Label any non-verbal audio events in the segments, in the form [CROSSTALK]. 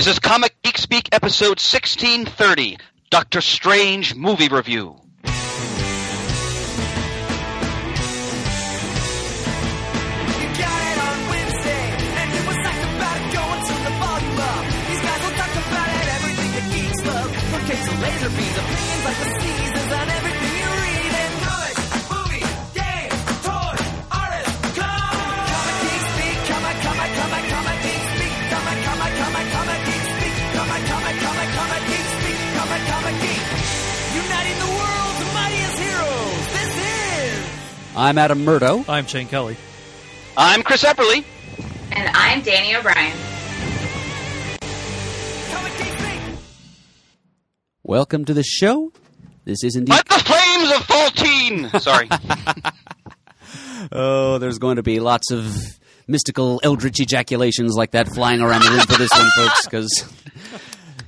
This is Comic Geek Speak episode 1630, Doctor Strange movie review. I'm Adam Murdough. I'm Shane Kelly. I'm Chris Epperly. And I'm Danny O'Brien. Comic Geek Speak. Welcome to the show. This is indeed. Let the flames of Faltine! Sorry. [LAUGHS] Oh, there's going to be lots of mystical eldritch ejaculations like that flying around the room for this one, folks, because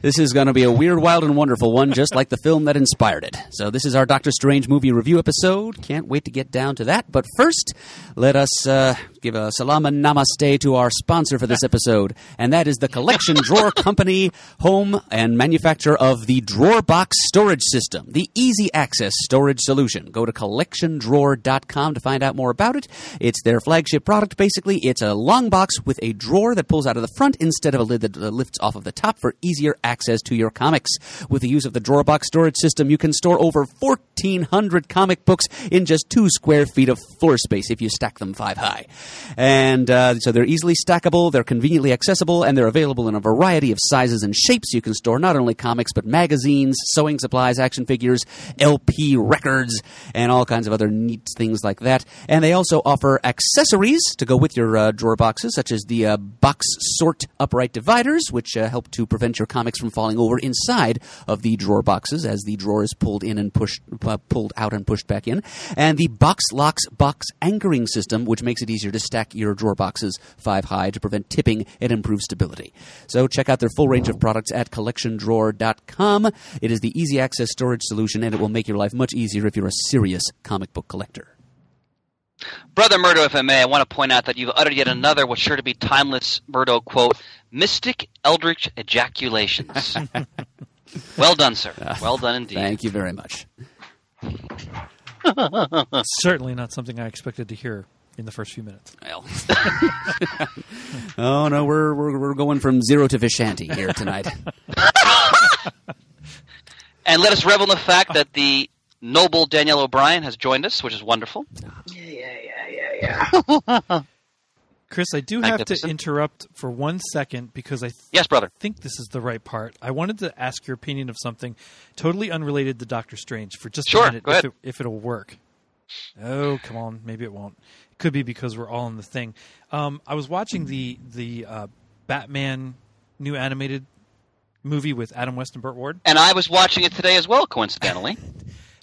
this is going to be a weird, wild, and wonderful one, just like the film that inspired it. So, this is our Doctor Strange movie review episode. Can't wait to get down to that. But first, let us uh, give a salam and namaste to our sponsor for this episode, and that is the Collection Drawer [LAUGHS] Company, home and manufacturer of the Drawer Box Storage System, the easy access storage solution. Go to collectiondrawer.com to find out more about it. It's their flagship product, basically. It's a long box with a drawer that pulls out of the front instead of a lid that uh, lifts off of the top for easier access to your comics. With the use of the Drawer Box Storage System, you can store over 1,400 comic books in just two square feet of floor space if you stack them five high. And uh, so they're easily stackable, they're conveniently accessible, and they're available in a variety of sizes and shapes. You can store not only comics, but magazines, sewing supplies, action figures, LP records, and all kinds of other neat things like that. And they also offer accessories to go with your uh, drawer boxes, such as the uh, box sort upright dividers, which uh, help to prevent your comics from falling over inside of the drawer boxes as the drawer is pulled in and pushed, uh, pulled out and pushed back in. And the box locks box anchoring system, which makes it easier to stack your drawer boxes five high to prevent tipping and improve stability. So check out their full range of products at collectiondrawer.com. It is the easy access storage solution, and it will make your life much easier if you're a serious comic book collector. Brother Murdough, if I may, I want to point out that you've uttered yet another what's sure to be timeless Murdough quote, mystic eldritch ejaculations. [LAUGHS] well done, sir. Uh, well done indeed. Thank you very much. [LAUGHS] Certainly not something I expected to hear in the first few minutes. Well, [LAUGHS] oh no, we're, we're we're going from zero to Vishanti here tonight. And let us revel in the fact that the noble Danielle O'Brien has joined us, which is wonderful. Chris, I do have to interrupt for one second because I th- Yes, brother. think this is the right part. I wanted to ask your opinion of something totally unrelated to Doctor Strange for just Sure, a minute, go ahead. If, it, if it'll work. Oh, come on, maybe it won't. It could be because we're all in the thing. Um, I was watching the the uh, Batman new animated movie with Adam West and Burt Ward. And I was watching it today as well, coincidentally. [LAUGHS]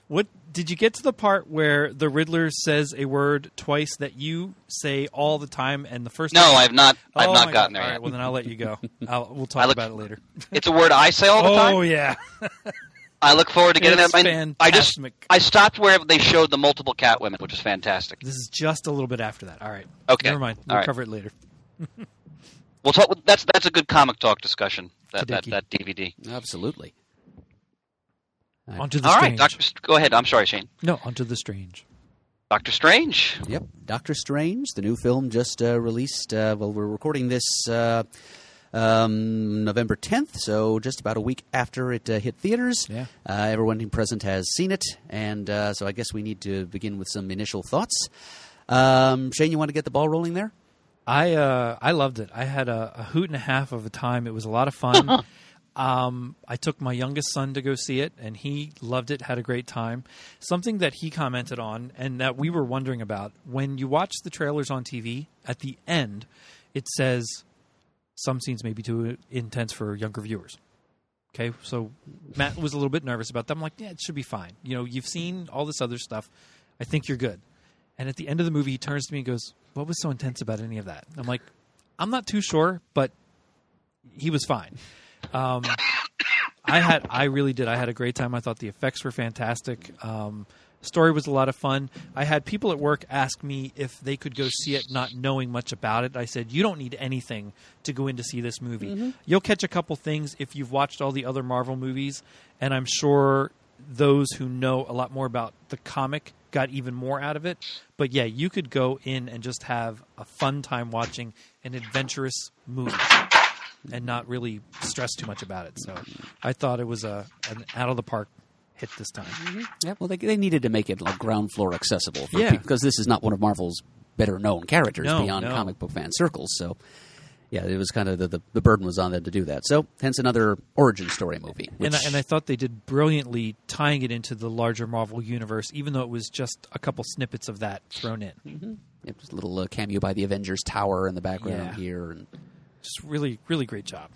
What did you get to the part where the Riddler says a word twice that you say all the time, and the first No, time- I've not. I've Oh not gotten God. there All yet. well, then I'll let you go. [LAUGHS] I'll, we'll talk look- about it later. It's a word I say all the time. Oh yeah, [LAUGHS] I look forward to getting It's that. I- I just. I stopped where they showed the multiple cat women, which is fantastic. this is just a little bit after that. All right. Okay. Never mind. All We'll right. cover it later. We'll talk. That's that's a good comic talk discussion. That that, that DVD. Absolutely. Onto the All right, strange. Doctor. Go ahead. I'm sorry, Shane. No, onto the strange. Doctor Strange. Yep, Doctor Strange, the new film just uh, released. Uh, well, we're recording this uh, um, November 10th, so just about a week after it uh, hit theaters. Yeah. Uh, everyone present has seen it, and uh, so I guess we need to begin with some initial thoughts. Um, Shane, you want to get the ball rolling there? I uh, I loved it. I had a, a hoot and a half of a time. It was a lot of fun. [LAUGHS] um, I took my youngest son to go see it, and he loved it. Had a great time. Something that he commented on, and that we were wondering about when you watch the trailers on TV. At the end, it says some scenes may be too intense for younger viewers. Okay, so Matt was a little bit nervous about that. I'm like, yeah, it should be fine. You know, you've seen all this other stuff. I think you're good. And at the end of the movie, he turns to me and goes, "What was so intense about any of that?" I'm like, "I'm not too sure, but he was fine." Um, I had, I really did. I had a great time. I thought the effects were fantastic. Um, Story was a lot of fun. I had people at work ask me if they could go see it not knowing much about it. I said, You don't need anything to go in to see this movie. You'll catch a couple things if you've watched all the other Marvel movies, and I'm sure those who know a lot more about the comic got even more out of it. But yeah, you could go in and just have a fun time watching an adventurous movie and not really stress too much about it. So I thought it was a an out of the park hit this time. Yeah, well, they, they needed to make it like ground floor accessible for Yeah. because this is not one of Marvel's better known characters No, beyond no. comic book fan circles. So, yeah, it was kind of the, the the burden was on them to do that. So, hence another origin story movie. Which, And I, and I thought they did brilliantly tying it into the larger Marvel universe, even though it was just a couple snippets of that thrown in. it was a little uh, cameo by the Avengers Tower in the background Yeah. here, and Just really, really great job.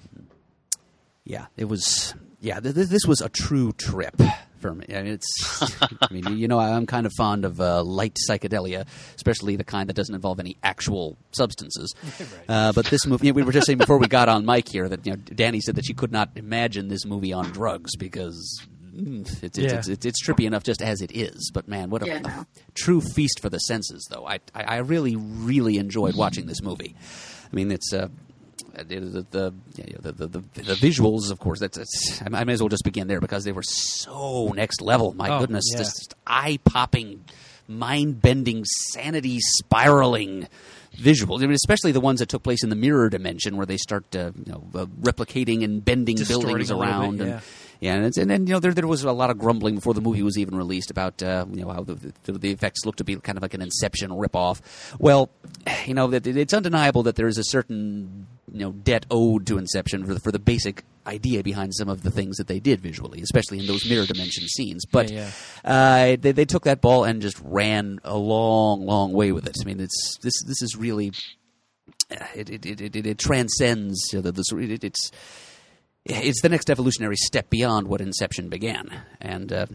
yeah, it was. Yeah, th- th- this was a true trip for me. I mean, it's. I mean, you know, I'm kind of fond of uh, light psychedelia, especially the kind that doesn't involve any actual substances. [LAUGHS] uh, but this movie, we were just saying before we got on mic here that you know, Danny said that she could not imagine this movie on drugs because. mm, It's, it's, Yeah. it's, it's, it's trippy enough just as it is, but man, what a, Yeah, no. true feast for the senses, though. I, I, I really, really enjoyed watching this movie. I mean, it's uh, the the the, yeah, the, the, the, visuals, of course. That's, that's I may as well just begin there because they were so next level. My Oh, goodness, yeah. just eye popping, mind bending, sanity spiraling visuals. I mean, especially the ones that took place in the mirror dimension, where they start uh, you know uh, replicating and bending Distorting buildings a little bit, around. yeah. and, yeah, and, it's, and then you know there there was a lot of grumbling before the movie was even released about uh, you know how the, the, the effects looked to be kind of like an Inception ripoff. Well, you know that it's undeniable that there is a certain you know debt owed to Inception for the, for the basic idea behind some of the things that they did visually, especially in those mirror dimension scenes. But Yeah, Uh, they, they took that ball and just ran a long, long way with it. I mean, it's this this is really uh, it it, it, it, it transcends you know, the, the it, it's it's the next evolutionary step beyond what Inception began, and uh,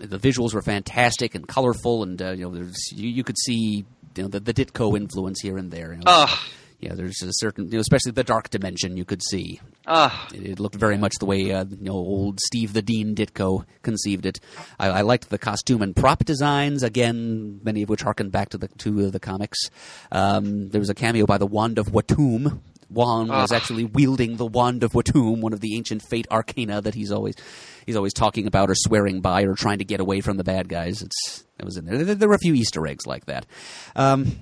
the visuals were fantastic and colorful, and uh, you know, there's you, you could see you know the, the Ditko influence here and there. You know, Ugh. Yeah, there's a certain, you know, especially the dark dimension, you could see. Ugh. It, it looked very much the way uh, you know old Steve the Dean Ditko conceived it. I, I liked the costume and prop designs again, many of which harken back to the to the comics. Um, there was a cameo by the Wand of Watoomb. Wand was Ugh. actually wielding the Wand of Watoomb, one of the ancient fate arcana that he's always he's always talking about or swearing by or trying to get away from the bad guys. It's that was in there. There, there were a few Easter eggs like that. Um,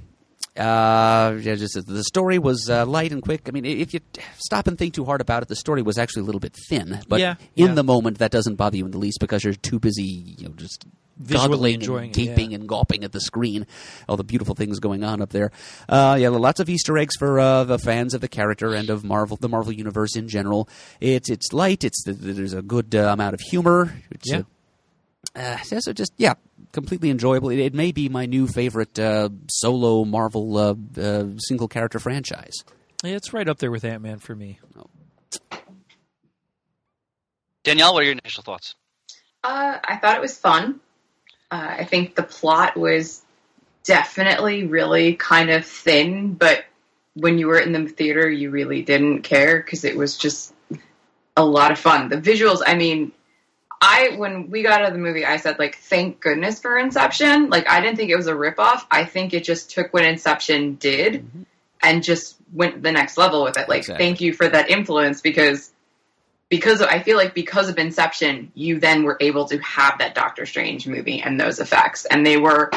uh, yeah, just the story was uh, light and quick. I mean, if you stop and think too hard about it, the story was actually a little bit thin. But Yeah, in yeah. the moment, that doesn't bother you in the least because you're too busy, you know, just Visually goggling and it, gaping yeah. and gawping at the screen. All the beautiful things going on up there. Uh, yeah, lots of Easter eggs for uh, the fans of the character and of Marvel, the Marvel universe in general. It's it's light. It's there's a good uh, amount of humor. It's Yeah. uh, yeah, so just yeah, completely enjoyable. It, it may be my new favorite uh, solo Marvel uh, uh, single character franchise. Yeah, It's right up there with Ant Man for me. Danielle, what are your initial thoughts? Uh, I thought it was fun. Uh, I think the plot was definitely really kind of thin, but when you were in the theater, you really didn't care because it was just a lot of fun. The visuals, I mean, I when we got out of the movie, I said like, "Thank goodness for Inception." Like, I didn't think it was a ripoff. I think it just took what Inception did mm-hmm. and just went the next level with it. Like, Exactly. thank you for that influence because because I feel like because of Inception, you then were able to have that Doctor Strange movie and those effects, and they were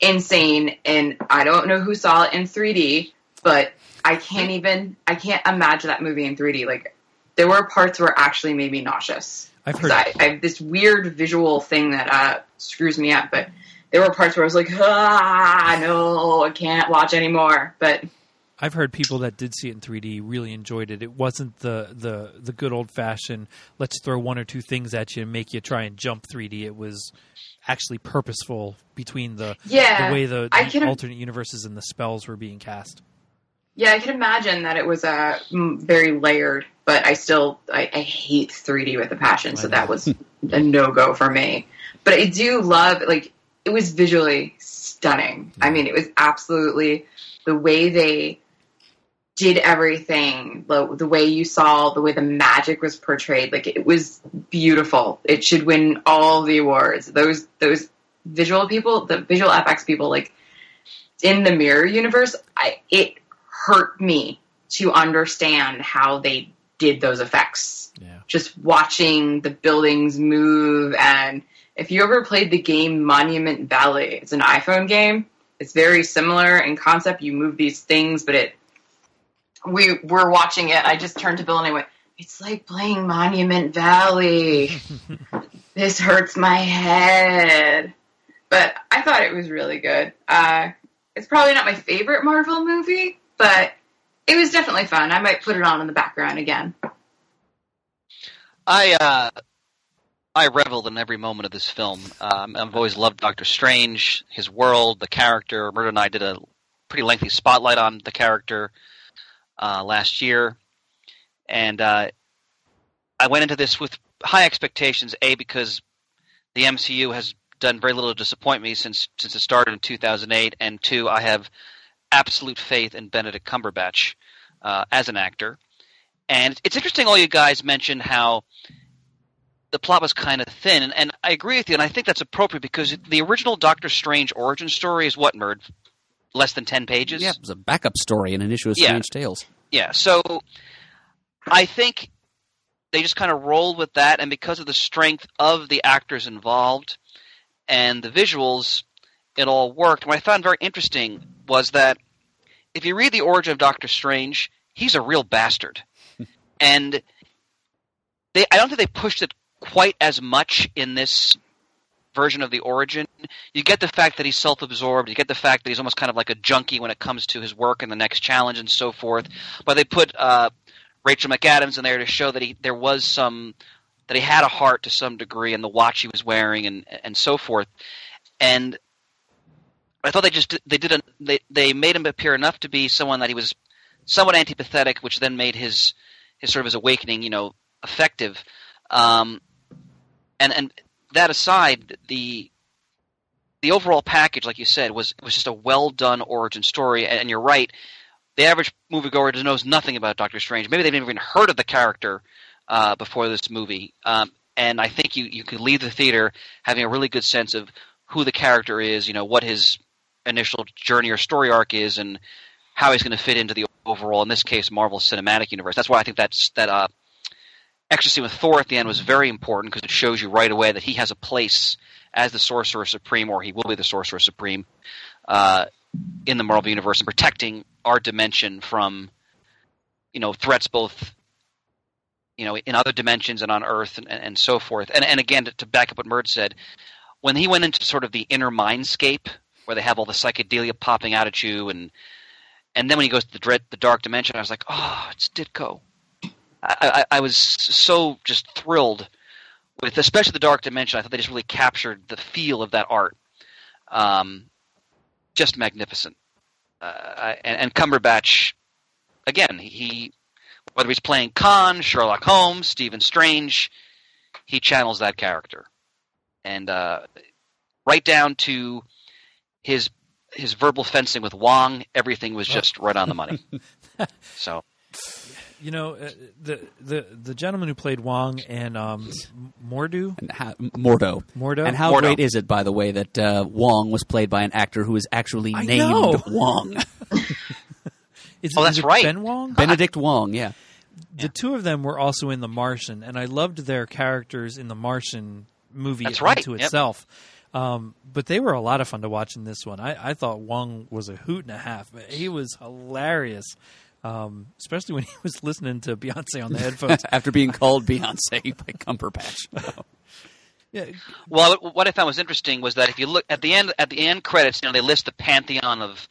insane. And I don't know who saw it in 3D, but I can't even I can't imagine that movie in 3D. Like there were parts where it actually made me nauseous. I've heard. I, I have this weird visual thing that uh, screws me up, but there were parts where I was like, ah, no, I can't watch anymore. But I've heard people that did see it in 3D really enjoyed it. It wasn't the the the good old fashioned let's throw one or two things at you and make you try and jump 3D. It was actually purposeful between the yeah, the way the, the alternate universes and the spells were being cast. Yeah, I can imagine that it was uh, very layered, but I still I, I hate 3D with a passion, so that was a [LAUGHS] no go for me. But I do love like it was visually stunning. I mean, it was absolutely the way they did everything, the, the way you saw, the way the magic was portrayed. Like it was beautiful. It should win all the awards. Those those visual people, the visual FX people, like in the mirror universe, I, it hurt me to understand how they did those effects. Yeah. Just watching the buildings move, and if you ever played the game Monument Valley, it's an iPhone game. It's very similar in concept. You move these things, but it we were watching it. I just turned to Bill and I went, "It's like playing Monument Valley. [LAUGHS] this hurts my head." But I thought it was really good. Uh, it's probably not my favorite Marvel movie, but it was definitely fun. I might put it on in the background again. I uh, I reveled in every moment of this film. Um, I've always loved Doctor Strange, his world, the character. Murdo and I did a pretty lengthy spotlight on the character uh, last year, and uh, I went into this with high expectations. A because the MCU has done very little to disappoint me since since it started in 2008, and two, I have absolute faith in Benedict Cumberbatch uh, as an actor. And it's interesting, all you guys mentioned how the plot was kind of thin, and, and I agree with you, and I think that's appropriate because the original Doctor Strange origin story is what, Murd? Less than 10 pages? Yeah, it was a backup story in an issue of Yeah. Strange Tales. Yeah, so I think they just kind of rolled with that, and because of the strength of the actors involved and the visuals, it all worked. What I found very interesting was that if you read the origin of Doctor Strange, he's a real bastard, [LAUGHS] and they I don't think they pushed it quite as much in this version of the origin. You get the fact that he's self-absorbed. You get the fact that he's almost kind of like a junkie when it comes to his work and the next challenge and so forth. But they put uh, Rachel McAdams in there to show that he there was some that he had a heart to some degree, and the watch he was wearing and and so forth. And I thought they just they did a, they they made him appear enough to be someone that he was somewhat antipathetic, which then made his his sort of his awakening, you know, effective. Um, and and that aside, the the overall package, like you said, was was just a well done origin story. And, and you're right, the average moviegoer knows nothing about Doctor Strange. Maybe they've even heard of the character uh, before this movie. Um, and I think you you could leave the theater having a really good sense of who the character is, you know, what his initial journey or story arc is, and how he's going to fit into the overall, in this case, Marvel Cinematic Universe. That's why I think that's that uh, extra scene with Thor at the end was very important because it shows you right away that he has a place as the Sorcerer Supreme, or he will be the Sorcerer Supreme uh, in the Marvel Universe, and protecting our dimension from, you know, threats both, you know, in other dimensions and on Earth and, and, so forth. And and again, to, to back up what Murd said, when he went into sort of the inner mindscape where they have all the psychedelia popping out at you, and and then when he goes to the dread, the dark dimension, I was like, oh, it's Ditko. I, I, I was so just thrilled with, especially the dark dimension. I thought they just really captured the feel of that art. Um, just magnificent. Uh, and, and Cumberbatch, again, he whether he's playing Khan, Sherlock Holmes, Stephen Strange, he channels that character, and uh, right down to his his verbal fencing with Wong, everything was just right on the money. [LAUGHS] So You know, uh, the the the gentleman who played Wong and um, Mordu, And how, Mordo. Mordo, And how Mordo. great is it, by the way, that uh, Wong was played by an actor who is actually I named know. Wong? [LAUGHS] is, Oh, is that's it right. Ben Wong. [LAUGHS] Benedict Wong, yeah. the two of them were also in The Martian, and I loved their characters in The Martian movie That's right, unto yep. itself. Um, but they were a lot of fun to watch in this one. I, I thought Wong was a hoot and a half. But he was hilarious, um, especially when he was listening to Beyonce on the headphones. [LAUGHS] After being called Beyonce by Cumberbatch. [LAUGHS] yeah, Well, what I found was interesting was that if you look at the end at the end credits, you know, they list the pantheon of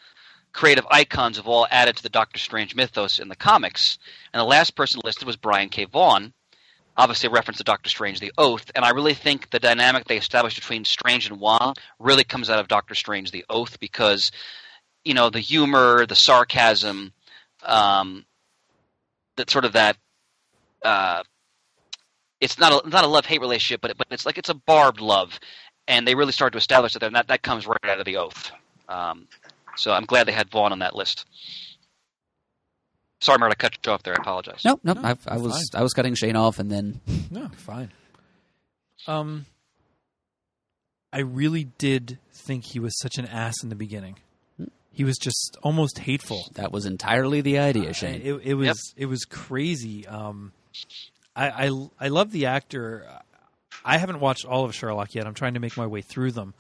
creative icons of all added to the Doctor Strange mythos in the comics, and the last person listed was Brian K. Vaughan, obviously a reference to Doctor Strange: The Oath. And I really think the dynamic they established between Strange and Wong really comes out of Doctor Strange: The Oath because you know the humor, the sarcasm, um, that sort of that. Uh, it's not a not a love hate relationship, but but it's like it's a barbed love, and they really started to establish that, and that that comes right out of the oath. Um, so I'm glad they had Vaughan on that list. Sorry, Mert, I cut you off there. I apologize. No, no, I, I was I was cutting Shane off, and then no, fine. [LAUGHS] Um, I really did think he was such an ass in the beginning. He was just almost hateful. That was entirely the idea, Uh, Shane. It, it was it was crazy. Um, I, I I love the actor. I haven't watched all of Sherlock yet. I'm trying to make my way through them.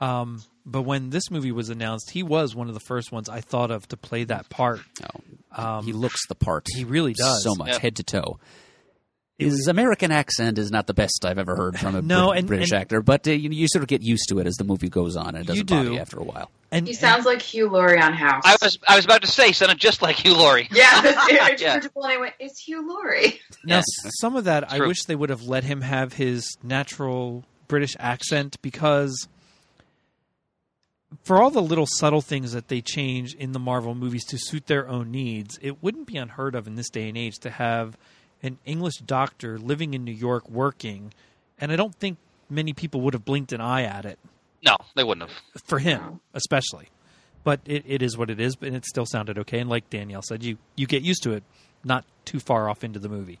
Um, but when this movie was announced, he was one of the first ones I thought of to play that part. Oh, he looks the part. he really does. so much, Yep. head to toe. His American accent is not the best I've ever heard from a [LAUGHS] No, Brit- and- British and- actor, but uh, you, you sort of get used to it as the movie goes on, and it You doesn't bother do. you after a while. And He sounds like Hugh Laurie on House. I was I was about to say, he sounded just like Hugh Laurie. yeah, that's, [LAUGHS] I Yeah. turned to Paul and I went, "It's Hugh Laurie." Now, Yeah. some of that, I wish they would have let him have his natural British accent because for all the little subtle things that they change in the Marvel movies to suit their own needs, it wouldn't be unheard of in this day and age to have an English doctor living in New York working, and I don't think many people would have blinked an eye at it No, they wouldn't have. for him, especially. But it, it is what it is, but it still sounded okay. And like Danielle said, you, you get used to it, not too far off into the movie.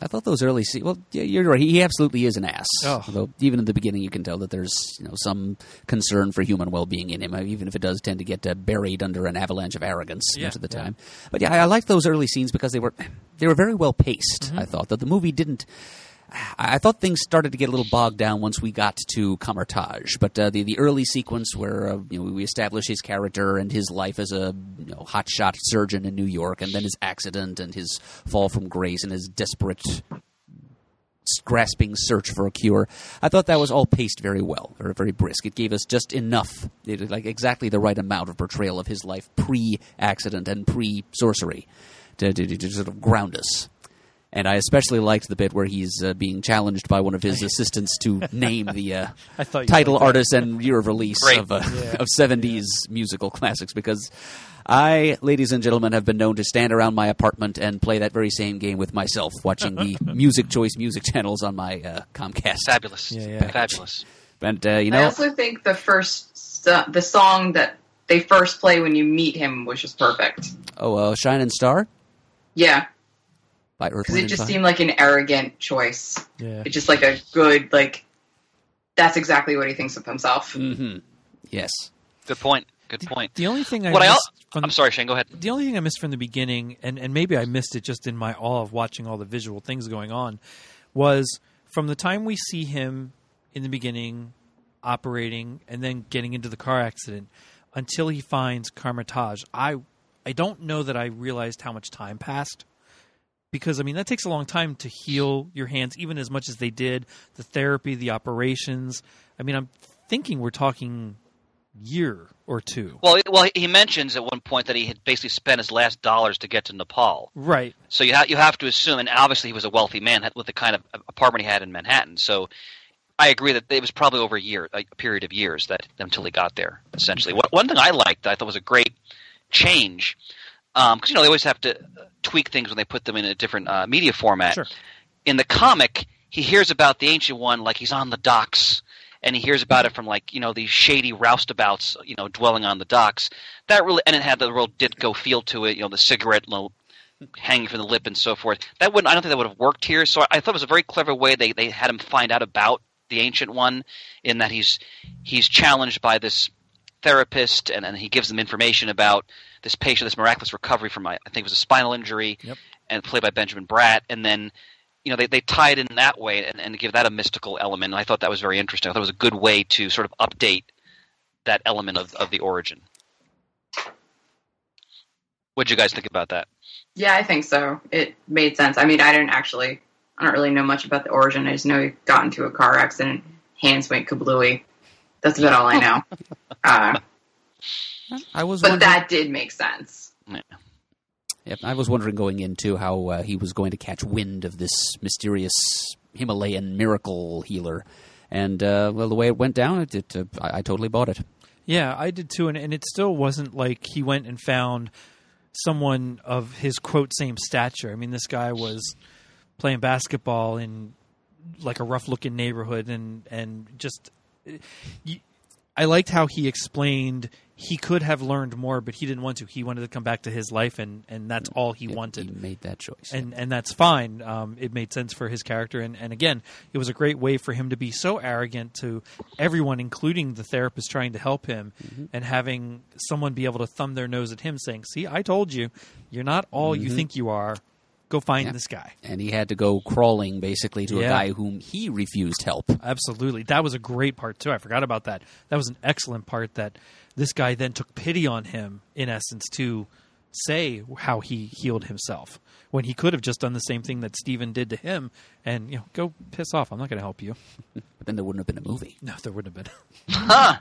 I thought those early scenes. Well, yeah, you're right. He absolutely is an ass. Oh. Although even in the beginning, you can tell that there's you know some concern for human well-being in him, uh, even if it does tend to get uh, buried under an avalanche of arrogance Yeah, most of the yeah. time. But yeah, I, I liked those early scenes because they were they were very well paced. Mm-hmm. I thought that the movie didn't. I thought things started to get a little bogged down once we got to Kamar-Taj, but uh, the the early sequence where uh, you know we establish his character and his life as a you know, hotshot surgeon in New York, and then his accident and his fall from grace and his desperate grasping search for a cure. I thought that was all paced very well, very, very brisk. It gave us just enough, it, like exactly the right amount of portrayal of his life pre-accident and pre-sorcery to, to, to sort of ground us. And I especially liked the bit where he's uh, being challenged by one of his [LAUGHS] assistants to name the uh, [LAUGHS] I thought you title artist and year of release Great. of uh, Yeah. [LAUGHS] of seventies musical classics. Because I, ladies and gentlemen, have been known to stand around my apartment and play that very same game with myself, watching the music choice music channels on my uh, Comcast. Fabulous. Yeah, yeah. Fabulous. And uh, you I also think the first so- the song that they first play when you meet him was just perfect. oh, uh, and Star Yeah, by Earth, because it just Fire. seemed like an arrogant choice. Yeah. It's just like a good like. That's exactly what he thinks of himself. Mm-hmm. Yes. Good point. Good point. The only thing I what missed I, from, I'm sorry, Shane. Go ahead. the only thing I missed from the beginning, and, and maybe I missed it just in my awe of watching all the visual things going on, was from the time we see him in the beginning operating and then getting into the car accident until he finds Kamar-Taj. I I don't know that I realized how much time passed. Because I mean that takes a long time to heal your hands, even as much as they did the therapy, the operations. I mean, I'm thinking we're talking year or two, Well, well, he mentions at one point that he had basically spent his last dollars to get to Nepal. right? So you have you have to assume, and obviously he was a wealthy man with the kind of apartment he had in Manhattan. So I agree that it was probably over a year, a period of years that until he got there. Essentially, one thing I liked, that I thought was a great change, Um, because you know they always have to uh, tweak things when they put them in a different uh, media format. Sure. In the comic, he hears about the ancient one like he's on the docks. And he hears about it mm-hmm. from like you know these shady roustabouts, you know, dwelling on the docks. That really, and it had the real Ditko feel to it, you know, the cigarette you know, hanging from the lip and so forth. That wouldn't. I don't think that would have worked here. So I thought it was a very clever way they they had him find out about the ancient one, in that he's he's challenged by this therapist, and, and he gives them information about this patient, this miraculous recovery from I I think it was a spinal injury, Yep. and played by Benjamin Bratt, and then. You know, they, they tie it in that way and, and give that a mystical element. And I thought that was very interesting. I thought it was a good way to sort of update that element of, of the origin. What'd you guys think about that? Yeah, I think so. It made sense. I mean, I didn't actually, I don't really know much about the origin. I just know he got into a car accident, hands went kablooey. That's about all I know. [LAUGHS] uh, I was but wondering, that did make sense. Yep, I was wondering going into how uh, he was going to catch wind of this mysterious Himalayan miracle healer, and uh, well, the way it went down, it, it uh, I, I totally bought it. Yeah, I did too, and, and it still wasn't like he went and found someone of his quote same stature. I mean, this guy was playing basketball in like a rough looking neighborhood, and and just you, I liked how he explained he could have learned more, but he didn't want to. He wanted to come back to his life, and, and that's all he He wanted. made that choice. And and that's fine. Um, it made sense for his character, and, and again, it was a great way for him to be so arrogant to everyone, including the therapist trying to help him, Mm-hmm. and having someone be able to thumb their nose at him, saying, "See, I told you, you're not all you think you are. Go find. Yeah. this guy." and he had to go crawling basically to a guy whom he refused help. Absolutely. That was a great part too. I forgot about that. That was an excellent part that this guy then took pity on him in essence to say how he healed himself when he could have just done the same thing that Stephen did to him and you know go piss off. I'm not going to help you. [LAUGHS] But then there wouldn't have been a movie. No, there wouldn't have been. [LAUGHS] Huh.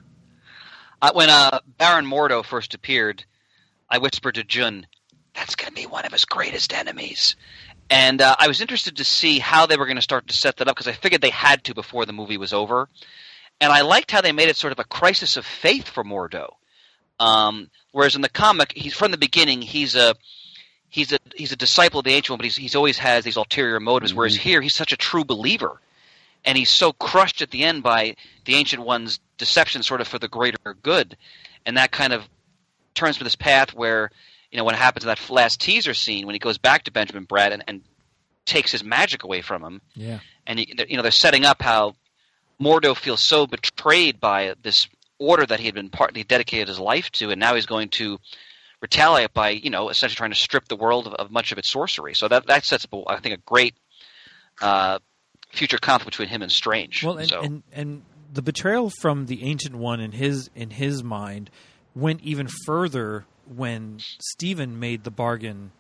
Uh, when uh, Baron Mordo first appeared, I whispered to Jun, "That's going to be one of his greatest enemies." And uh, I was interested to see how they were going to start to set that up because I figured they had to before the movie was over. And I liked how they made it sort of a crisis of faith for Mordo. Um, whereas in the comic, he's from the beginning, he's a he's a he's a disciple of the ancient one, but he's he's always has these ulterior motives. Whereas here, he's such a true believer, and he's so crushed at the end by the ancient one's deception, sort of for the greater good, and that kind of turns to this path where you know what happens in that last teaser scene when he goes back to Benjamin Bratt and, and takes his magic away from him, Yeah. and you you know they're setting up how Mordo feels so betrayed by this order that he had been partly dedicated his life to, and now he's going to retaliate by you know essentially trying to strip the world of, of much of its sorcery. So that that sets up, I think, a great uh, future conflict between him and Strange. Well, and, so, and and the betrayal from the ancient one in his in his mind went even further when Stephen made the bargain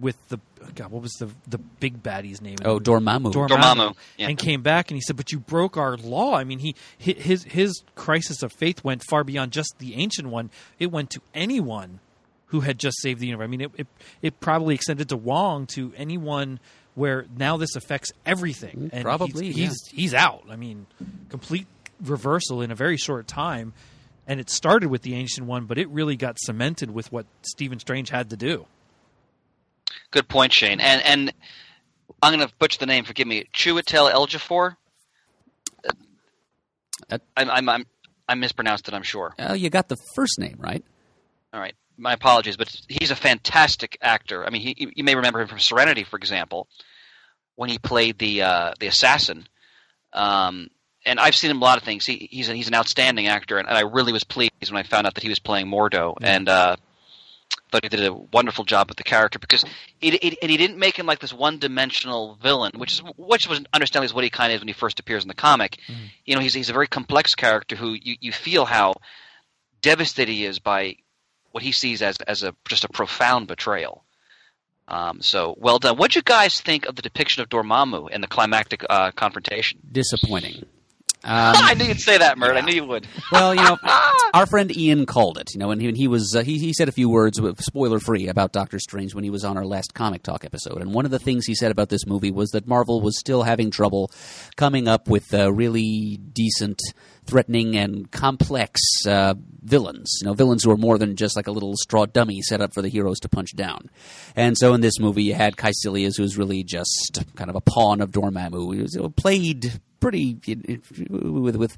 with the God. What was the the big baddie's name? in the Oh. Dormammu. Dormammu, Dormammu, yeah. and came back and he said, "But you broke our law." I mean, he his his crisis of faith went far beyond just the ancient one. It went to anyone who had just saved the universe. I mean, it it, it probably extended to Wong to anyone where now this affects everything. Mm-hmm. And probably, he's yeah. he's, he's out. I mean, complete reversal in a very short time. And it started with the ancient one, but it really got cemented with what Stephen Strange had to do. Good point, Shane. And and I'm going to butcher the name. Forgive me. Chiwetel Ejiofor. That- I'm, I'm I'm I mispronounced it. I'm sure. Oh, you got the first name right. All right. My apologies, but he's a fantastic actor. I mean, he, you may remember him from Serenity, for example, when he played the uh, the assassin. Um, and I've seen him a lot of things. He, he's a, he's an outstanding actor, and, and I really was pleased when I found out that he was playing Mordo, and uh, thought he did a wonderful job with the character because it, it, and he didn't make him like this one dimensional villain, which is which was understandably is what he kind of is when he first appears in the comic. You know, he's he's a very complex character who you, you feel how devastated he is by what he sees as as a just a profound betrayal. Um, so well done. What'd you guys think of the depiction of Dormammu in the climactic uh, confrontation? Disappointing. Um, [LAUGHS] I knew you'd say that, Mert. I knew you would. well, you know, [LAUGHS] our friend Ian called it. You know, and he, when he was uh, he he said a few words, spoiler free, about Doctor Strange when he was on our last comic talk episode. And one of the things he said about this movie was that Marvel was still having trouble coming up with uh, really decent, threatening, and complex uh, villains. You know, villains who are more than just like a little straw dummy set up for the heroes to punch down. And so in this movie, you had Kaecilius, who's really just kind of a pawn of Dormammu. He was played pretty with with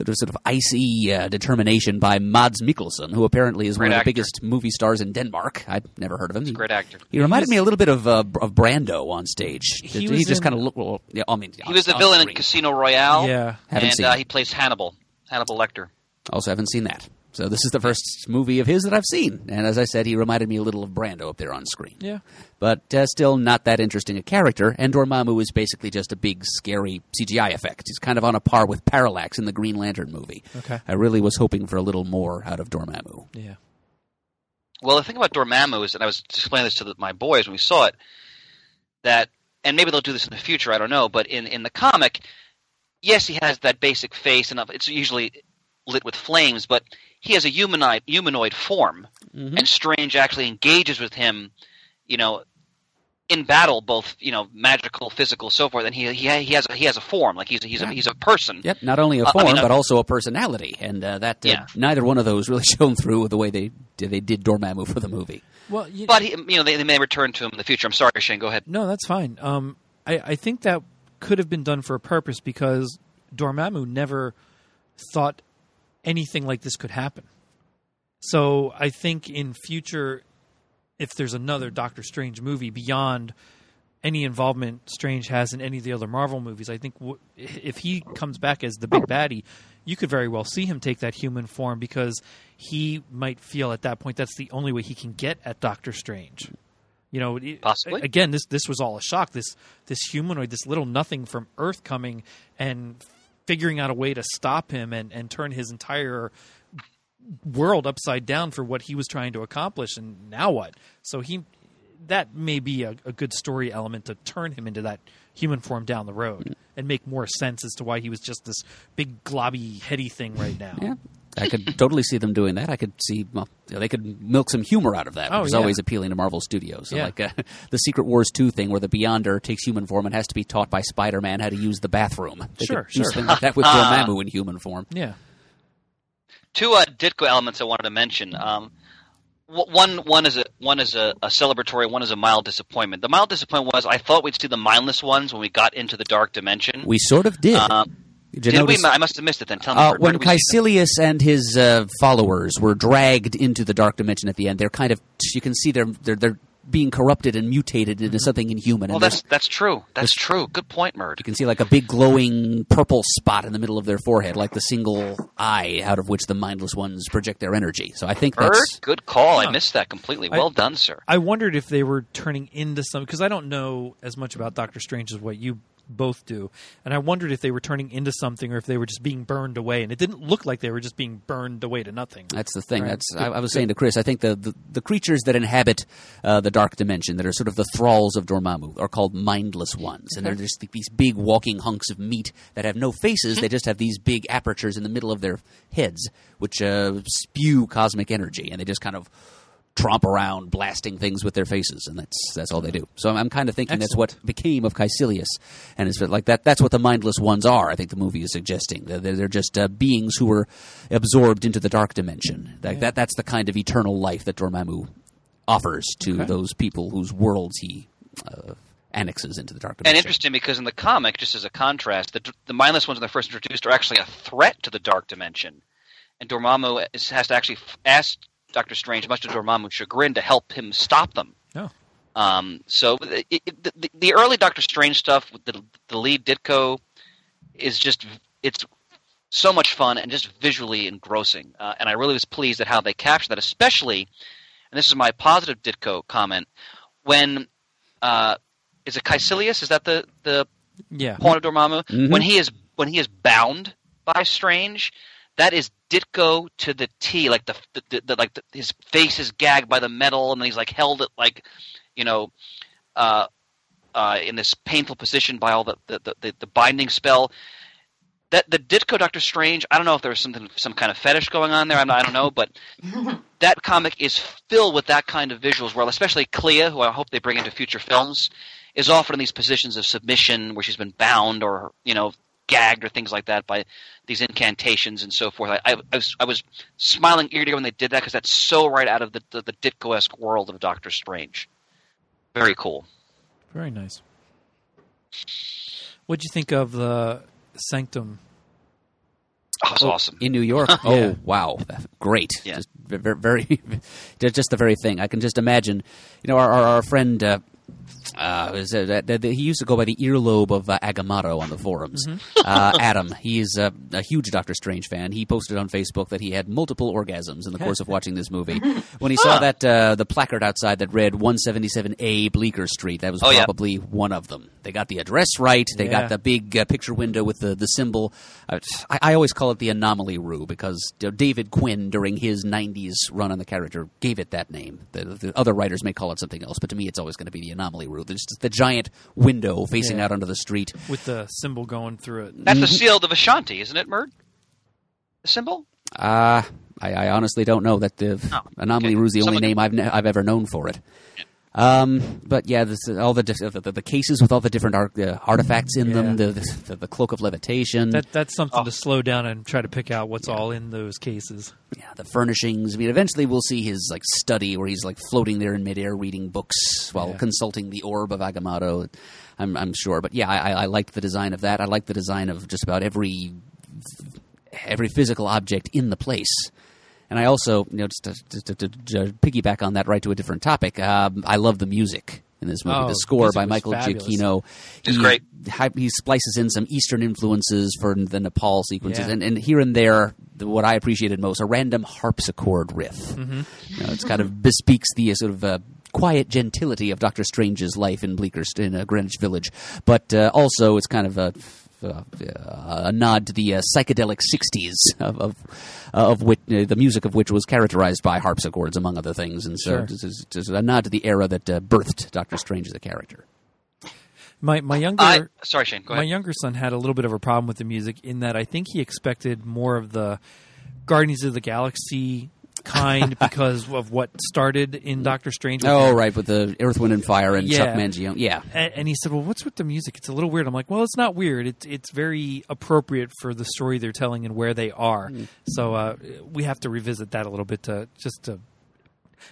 sort of sort of icy uh, determination by Mads Mikkelsen, who apparently is one Great of the biggest movie stars in Denmark. I'd never heard of him. He- Great actor. He reminded me a little bit of uh, of Brando on stage. He He, was just in- kind of looked. Well, yeah, I mean, He was the villain in. Casino Royale. Yeah. Haven't and seen uh, he plays Hannibal. Hannibal Lecter. Also, haven't seen that. So this is the first movie of his that I've seen, and as I said, he reminded me a little of Brando up there on screen. Yeah. but uh, still not that interesting a character. And Dormammu is basically just a big, scary CGI effect. He's kind of on a par with Parallax in the Green Lantern movie. Okay. I really was hoping for a little more out of Dormammu. Yeah. Well, the thing about Dormammu is, and I was explaining this to the, my boys when we saw it, that, and maybe they'll do this in the future, I don't know, but in, in the comic, yes, he has that basic face, and it's usually lit with flames, but he has a humanoid, humanoid form, and Strange actually engages with him, you know, in battle, both you know, magical, physical, so forth, and he he, he has a, he has a form, like he's a, he's a, he's a person. Yep, not only a Uh, I form, mean, uh, but also a personality, and uh, that uh, Yeah. neither one of those really [LAUGHS] shone through with the way they did, they did Dormammu for the movie. Well, you, But he, you know, they, they may return to him in the future. I'm sorry, Shane. Go ahead. No, that's fine. Um, I, I think that could have been done for a purpose because Dormammu never thought anything like this could happen. So I think in future, if there's another Doctor Strange movie beyond any involvement Strange has in any of the other Marvel movies, I think w- if he comes back as the big baddie, you could very well see him take that human form because he might feel at that point that's the only way he can get at Doctor Strange. You know, Possibly. again, this this was all a shock. This this humanoid, this little nothing from Earth coming and figuring out a way to stop him and, and turn his entire world upside down for what he was trying to accomplish and now what so he that may be a, a good story element to turn him into that human form down the road and make more sense as to why he was just this big globby heady thing right now Yeah. I could [LAUGHS] totally see them doing that. I could see well, they could milk some humor out of that, which Oh, is yeah. always appealing to Marvel Studios. So Yeah. like uh, [LAUGHS] the Secret Wars two thing, where the Beyonder takes human form and has to be taught by Spider Man how to use the bathroom. They Sure, could do sure. something like that with [LAUGHS] Dormammu in human form. yeah Two uh, Ditko elements I wanted to mention. Um, one one is a one is a, a celebratory, one is a mild disappointment. The mild disappointment was I thought we'd see the mindless ones when we got into the dark dimension. We sort of did. Um, did you did notice? we? I must have missed it then. Tell me. Uh, when did we see them? Kaecilius and his uh, followers were dragged into the dark dimension at the end, they're kind of you can see they're they're, they're being corrupted and mutated into something inhuman. Well, and that's that's true. That's true. Good point, Murd. you can see like a big glowing purple spot in the middle of their forehead, like the single eye out of which the mindless ones project their energy. So I think Bird, that's good call. Huh. I missed that completely. I- Well done, sir. i wondered if they were turning into some because i don't know as much about doctor strange as what you both do and i wondered if they were turning into something or if they were just being burned away and it didn't look like they were just being burned away to nothing That's the thing. Right. That's I, I was saying to Chris. I think the, the, the creatures that inhabit uh, the dark dimension, that are sort of the thralls of Dormammu, are called mindless ones, and they're just these big walking hunks of meat that have no faces. they just have these big apertures in the middle of their heads, which uh, spew cosmic energy, and they just kind of tromp around, blasting things with their faces, and that's that's all they do. So I'm, I'm kind of thinking that's what became of Kaecilius, and it's like that. That's what the mindless ones are. I think the movie is suggesting they're, they're just uh, beings who were absorbed into the dark dimension. Like that. That's the kind of eternal life that Dormammu offers to Okay. those people whose worlds he uh, annexes into the dark dimension. And interesting because in the comic, just as a contrast, the, the mindless ones when they're first introduced are actually a threat to the dark dimension, and Dormammu is, has to actually f- ask Doctor Strange, much to Dormammu's chagrin, to help him stop them. Oh. Um, so it, it, the, the early Doctor Strange stuff with the, the lead Ditko is just it's so much fun and just visually engrossing. Uh, and I really was pleased at how they captured that, especially, and this is my positive Ditko comment, when uh, is it Kaecilius? Is that the the yeah point of Dormammu? Mhm. When he is when he is bound by Strange, that is Ditko to the T. Like the, the, the, the like the, his face is gagged by the metal, and then he's like held it like you know. Uh, uh, in this painful position by all the the, the, the binding spell, that the Ditko Doctor Strange. I don't know if there was something some kind of fetish going on there. I'm I don't know, but [LAUGHS] that comic is filled with that kind of visuals. Where especially Clea, who I hope they bring into future films, is often in these positions of submission where she's been bound or you know gagged or things like that by these incantations and so forth. I, I, I was I was smiling ear to ear when they did that because that's so right out of the the, the Ditko-esque world of Doctor Strange. Very cool. Very nice. What'd you think of the Sanctum? Oh, it's awesome. in New York. [LAUGHS] Oh Yeah. wow, great! Yeah. Just very, very, [LAUGHS] just just the very thing. I can just imagine. You know, our our, our friend. Uh, uh, is it, that, that- he used to go by the earlobe of uh, Agamotto on the forums. Uh, Adam, he is uh, a huge Doctor Strange fan. He posted on Facebook that he had multiple orgasms in the course of [LAUGHS] watching this movie. When he saw that uh, the placard outside that read 177A Bleecker Street, that was Oh, yeah. probably one of them. They got the address right. They Yeah. got the big uh, picture window with the the symbol. Uh, I, I always call it the anomaly rue because you know, David Quinn during his '90s run on the character gave it that name. The, the other writers may call it something else, but to me, it's always going to be the anomaly rue. There's just the giant window facing Yeah. out onto the street. with the symbol going through it. That's the seal of Vishanti, isn't it, Murd? The symbol? Uh, I, I honestly don't know that the Oh, anomaly okay. rue is the only Someone- name I've ne- I've ever known for it. Um, but yeah, this, all the, the the cases with all the different ar- uh, artifacts in them, the, the the cloak of levitation, That that's something Oh. to slow down and try to pick out what's all in those cases. yeah, the furnishings. I mean, eventually we'll see his like study where he's like floating there in midair reading books while Yeah. consulting the orb of Agamotto. I'm, I'm sure, but yeah, I, I, I liked the design of that. I like the design of just about every every physical object in the place. And I also, you know, just to, to, to, to piggyback on that, right to a different topic. Um, I love the music in this movie. Oh, the score by Michael fabulous. Giacchino. It's he, great. hi- He splices in some Eastern influences for the Nepal sequences, Yeah. and, and here and there, the, what I appreciated most, a random harpsichord riff. Mm-hmm. You know, it's kind of bespeaks the uh, sort of uh, quiet gentility of Doctor Strange's life in Bleecker in uh, Greenwich Village, but uh, also it's kind of a. Uh, a nod to the uh, psychedelic '60s of of, of which uh, the music of which was characterized by harpsichords, among other things, and so Sure. this is, this is a nod to the era that uh, birthed Doctor Strange as a character. My my younger I, sorry, Shane. Go my younger son had a little bit of a problem with the music in that I think he expected more of the Guardians of the Galaxy kind because of what started in Doctor Strange. with Oh, him. right, with the Earth, Wind, and Fire and Chuck Mangione. Yeah, A- And he said, "Well, what's with the music? It's a little weird." I'm like, "Well, it's not weird. It's it's very appropriate for the story they're telling and where they are." Mm. So uh, we have to revisit that a little bit to just to.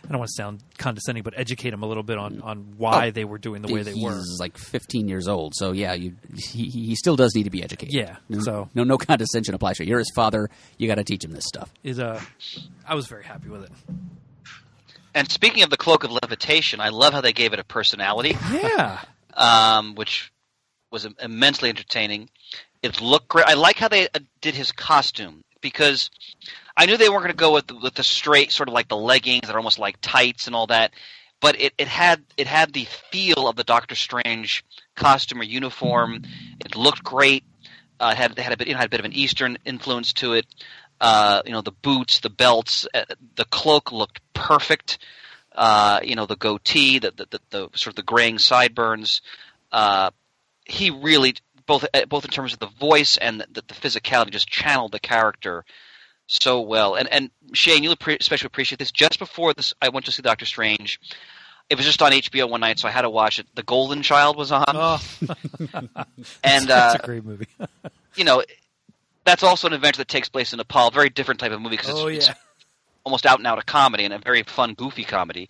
I don't want to sound condescending, but educate him a little bit on, on why Oh, they were doing the way they he's were. like 15 years old, so yeah, you, he, he still does need to be educated. Yeah, no, so- no, no condescension applies here. You're his father. You got to teach him this stuff. Is uh, I was very happy with it. And speaking of the cloak of levitation, I love how they gave it a personality, Yeah, [LAUGHS] um, which was immensely entertaining. It looked great. I like how they uh, did his costume because I knew they weren't going to go with with the straight sort of like the leggings that are almost like tights and all that. But it, it had it had the feel of the Doctor Strange costume or uniform. It looked great. Uh, had it had a bit it had a bit of an Eastern influence to it. Uh, you know the boots, the belts, uh, the cloak looked perfect. Uh, you know the goatee, the, the, the, the sort of the graying sideburns. Uh, he really both uh, both in terms of the voice and the, the physicality just channeled the character so well. And and Shane, you'll especially appreciate this. Just before this, I went to see Doctor Strange. It was just on HBO one night, so I had to watch it. The Golden Child was on, oh, [LAUGHS] [LAUGHS] and that's uh, a great movie. [LAUGHS] you know that's also an adventure that takes place in Nepal. Very different type of movie because it's, oh it's almost out and out a comedy and a very fun, goofy comedy.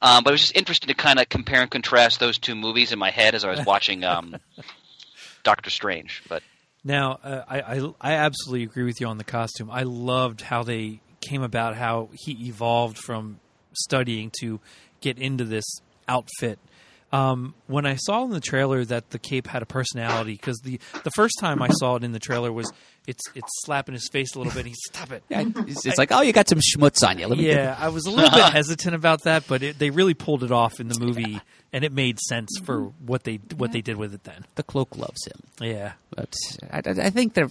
Um, but it was just interesting to kind of compare and contrast those two movies in my head as I was watching um, Doctor Strange. But Now, uh, I, I I absolutely agree with you on the costume. I loved how they came about, how he evolved from studying to get into this outfit. Um, when I saw in the trailer that the cape had a personality, because the the first time I saw it in the trailer was it's it's slapping his face a little bit. And he stop it. Yeah, it's, it's like, oh, you got some schmutz on you. Let me Yeah, I was a little bit [LAUGHS] hesitant about that, but it, they really pulled it off in the movie, and it made sense for what they what they did with it then. the cloak loves him. Yeah, But I, I- I think there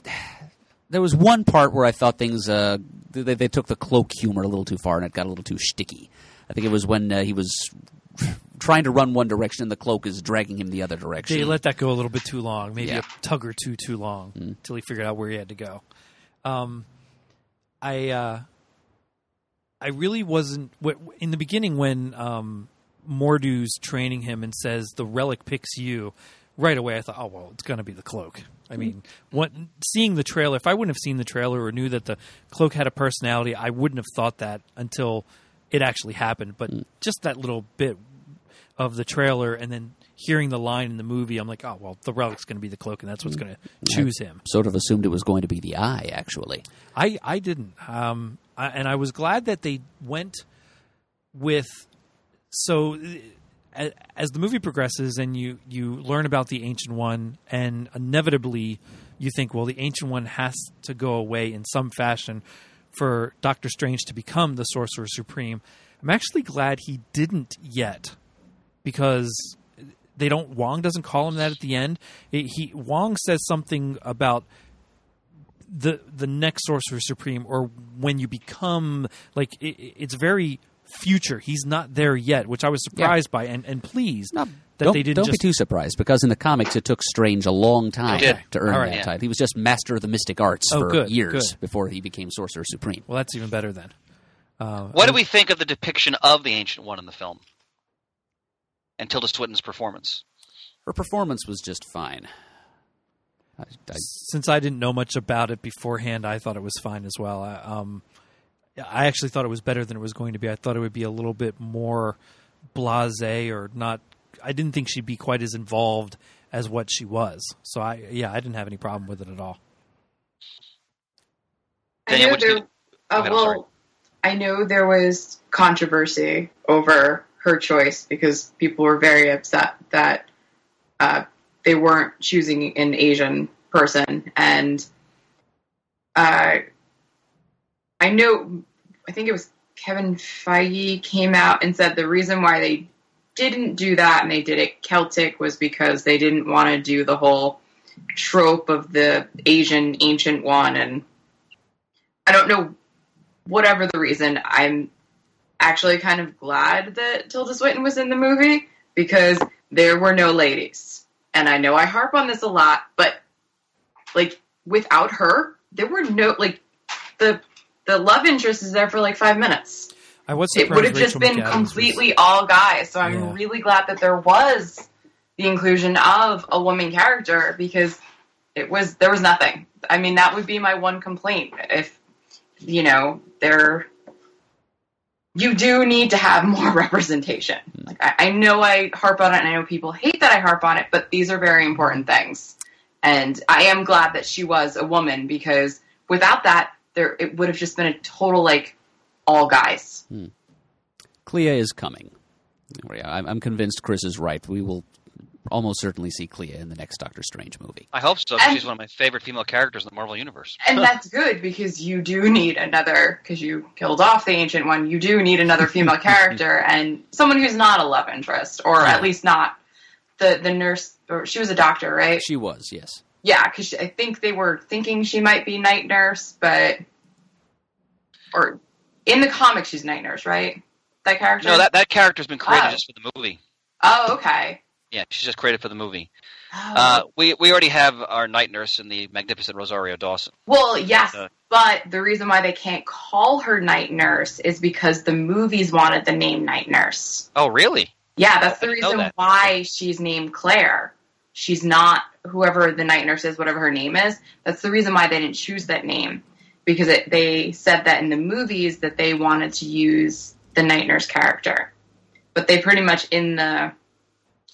there was one part where I thought things uh, they, they took the cloak humor a little too far and it got a little too sticky. I think it was when uh, he was trying to run one direction and the cloak is dragging him the other direction. they let that go a little bit too long, maybe Yeah. a tug or two too long, until he figured out where he had to go. Um, I uh, I really wasn't in the beginning when um, Mordu's training him and says the relic picks you. Right away, I thought, oh well, it's going to be the cloak. I mean, what seeing the trailer? If I wouldn't have seen the trailer or knew that the cloak had a personality, I wouldn't have thought that until it actually happened. But just that little bit of the trailer and then hearing the line in the movie, I'm like, oh well, the relic's going to be the cloak, and that's what's going to choose him. I sort of assumed it was going to be the eye, actually. I I didn't, um, I, and I was glad that they went with so. uh, As the movie progresses and you, you learn about the Ancient One, and inevitably you think, well, the Ancient One has to go away in some fashion for Doctor Strange to become the Sorcerer Supreme. I'm actually glad he didn't yet because they don't. Wong doesn't call him that at the end. It, he Wong says something about the the next sorcerer supreme or when you become like it, it's very future he's not there yet which i was surprised by and and pleased No, that don't, they didn't don't just be too surprised because in the comics it took Strange a long time to earn All right, that yeah. title. He was just master of the mystic arts Oh, for good, years good. before he became Sorcerer Supreme. well that's even better then uh, what do we think of the depiction of the Ancient One in the film? And Tilda Swinton's performance. Her performance was just fine. I, I, since i didn't know much about it beforehand i thought it was fine as well I, um, I actually thought it was better than it was going to be i thought it would be a little bit more blasé or not i didn't think she'd be quite as involved as what she was so i yeah i didn't have any problem with it at all I Danielle, knew there. Uh, ahead, I'm sorry. well, I know there was controversy over her choice because people were very upset that uh, they weren't choosing an Asian person, and uh, I know I think it was Kevin Feige came out and said the reason why they didn't do that and they did it Celtic was because they didn't want to do the whole trope of the Asian ancient one. And I don't know whatever the reason I'm actually kind of glad that Tilda Swinton was in the movie because there were no ladies. And I know I harp on this a lot, but like without her, there were no like the the love interest is there for like five minutes. I was It would have just been McAdams was- completely all guys. So I'm Yeah. really glad that there was the inclusion of a woman character because it was there was nothing. I mean, that would be my one complaint. If you know, there you do need to have [LAUGHS] more representation. Like I, I know I harp on it and I know people hate that I harp on it, but these are very important things. And I am glad that she was a woman because without that, there it would have just been a total like all guys. Hmm. Clea is coming. I'm convinced Chris is right. We will almost certainly see Clea in the next Doctor Strange movie. I hope so. And- She's one of my favorite female characters in the Marvel universe. And that's good because you do need another because you killed off the ancient one. You do need another female [LAUGHS] character and someone who's not a love interest, or Yeah. at least not the the nurse. Or she was a doctor, right? She was, yes. Yeah, because I think they were thinking she might be night nurse, but or in the comics she's night nurse, right? That character. No, that that character's been created Oh. just for the movie. Oh, okay. Yeah, she's just created for the movie. Oh. Uh, we we already have our night nurse in the magnificent Rosario Dawson. well, yes, uh, but the reason why they can't call her night nurse is because the movies wanted the name night nurse. Oh, really? Yeah, that's the reason that. why she's named Claire. She's not whoever the night nurse is, whatever her name is. That's the reason why they didn't choose that name because it, they said that in the movies that they wanted to use the night nurse character, but they pretty much in the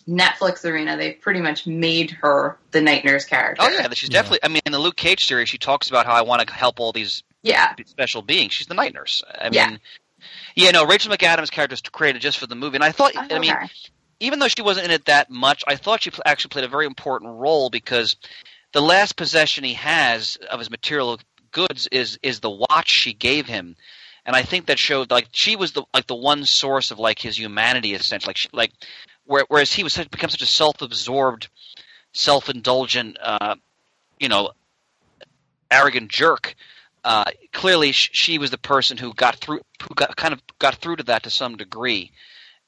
Netflix arena they pretty much made her the night nurse character. Oh yeah, she's Yeah. definitely. I mean, in the Luke Cage series, she talks about how I want to help all these yeah, special beings. She's the night nurse. I Yeah. mean, yeah, no, Rachel McAdams' character is created just for the movie, and I thought, I mean, Okay. even though she wasn't in it that much, I thought she actually played a very important role because the last possession he has of his material goods is is the watch she gave him, and I think that showed like she was the like the one source of like his humanity essentially, like she, like where, whereas he was such, become such a self-absorbed, self-indulgent, uh, you know, arrogant jerk. Uh, clearly, sh- she was the person who got through, who got kind of got through to that to some degree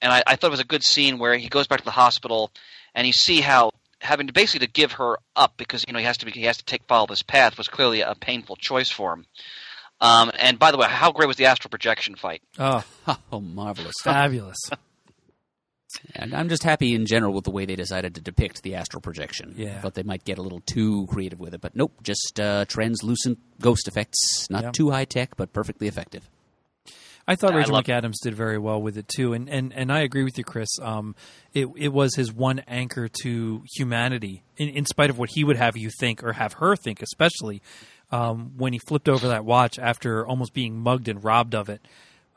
and I, I thought it was a good scene where he goes back to the hospital and you see how having to basically to give her up because you know he has to be he has to take follow this path was clearly a painful choice for him. Um, and by the way, how great was the astral projection fight? Oh, [LAUGHS] Oh, marvelous. fabulous. And I'm just happy in general with the way they decided to depict the astral projection. Yeah. I thought they might get a little too creative with it, but nope, just uh, translucent ghost effects. Not Yeah. too high tech, but perfectly effective. I thought I Rachel love- McAdams did very well with it too, and and, and I agree with you, Chris. Um, it it was his one anchor to humanity, in, in spite of what he would have you think or have her think, especially um, when he flipped over that watch after almost being mugged and robbed of it.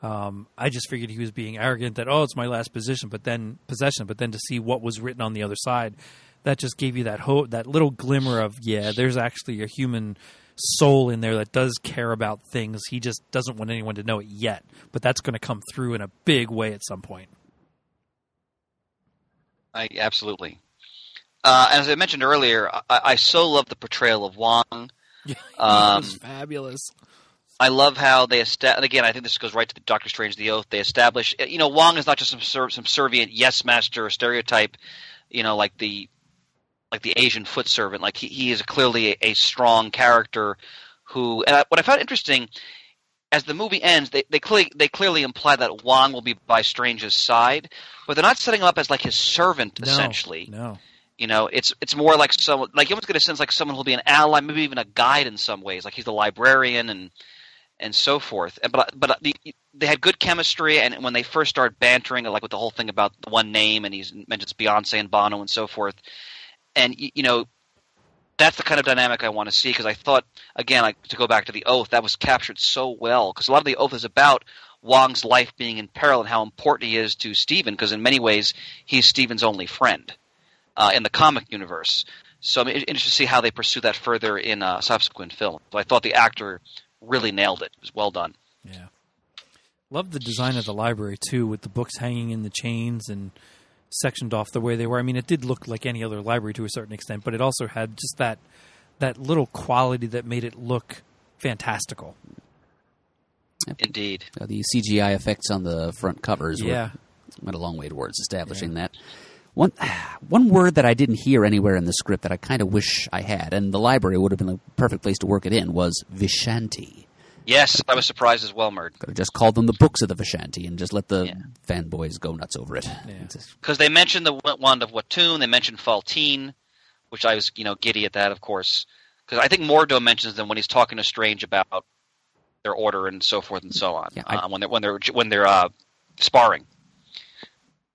Um, I just figured he was being arrogant that oh, it's my last position, but then possession, but then to see what was written on the other side, that just gave you that hope, that little glimmer of yeah, there's actually a human soul in there that does care about things. He just doesn't want anyone to know it yet, but that's going to come through in a big way at some point. I absolutely. Uh, as I mentioned earlier, I, I so love the portrayal of Wong. [LAUGHS] Um, fabulous. I love how they establish. and again. I think this goes right to the Doctor Strange: The Oath. They establish, you know, Wong is not just some sur- subservient yes master stereotype, you know, like the like the Asian foot servant. Like he, he is clearly a, a strong character who. And I, what I found interesting, as the movie ends, they they clearly they clearly imply that Wong will be by Strange's side, but they're not setting him up as like his servant No, essentially. no. You know, it's it's more like someone like you almost get a sense like someone who'll be an ally, maybe even a guide in some ways. Like he's the librarian and and so forth. But but the, they had good chemistry, and when they first started bantering, like with the whole thing about the one name, and he mentions Beyonce and Bono and so forth, and you know, that's the kind of dynamic I want to see because I thought again, like to go back to the oath, that was captured so well because a lot of the oath is about Wong's life being in peril and how important he is to Steven because in many ways he's Steven's only friend uh, in the comic universe. So I'm interested to see how they pursue that further in a subsequent film. So I thought the actor really nailed it. It was well done. Yeah. Love the design of the library too, with the books hanging in the chains and sectioned off the way they were. I mean, it did look like any other library to a certain extent, but it also had just that that little quality that made it look fantastical. Indeed. Uh, the CGI effects on the front covers were- Yeah. went a long way towards establishing that. One [SIGHS] one word that I didn't hear anywhere in the script that I kind of wish I had, and the library would have been a perfect place to work it in, was Vishanti. Yes, I was surprised as well, Murd. Could have just called them the books of the Vishanti and just let the Yeah. fanboys go nuts over it. It's just- because they mentioned the wand of Watoomb, they mentioned Faltine, which I was you know giddy at that, of course, because I think Mordo mentions them when he's talking to Strange about their order and so forth and so on Yeah, I- uh, when they're when they're when they're uh, sparring.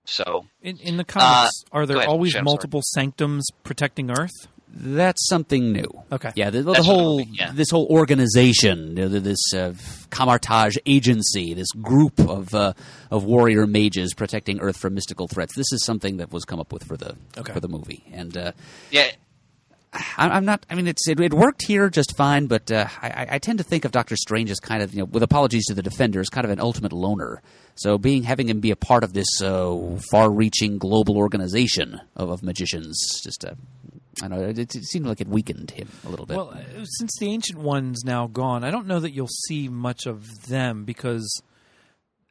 So In, in the comics, are there Uh, ahead, always Shem, sorry. multiple sanctums protecting Earth? That's something new. Okay. Yeah, the, the the whole movie- yeah. this whole organization, you know, this uh, Kamar-Taj agency, this group of uh, of warrior mages protecting Earth from mystical threats. This is something that was come up with for the Okay. for the movie, and uh, yeah, I, I'm not. I mean, it's it, it worked here just fine, but uh, I, I- tend to think of Doctor Strange as kind of, you know, with apologies to the Defenders, kind of an ultimate loner. So, being having him be a part of this uh, far-reaching global organization of, of magicians, just uh, I know, it, it seemed like it weakened him a little bit. Well, uh, since the ancient one's now gone, I don't know that you'll see much of them because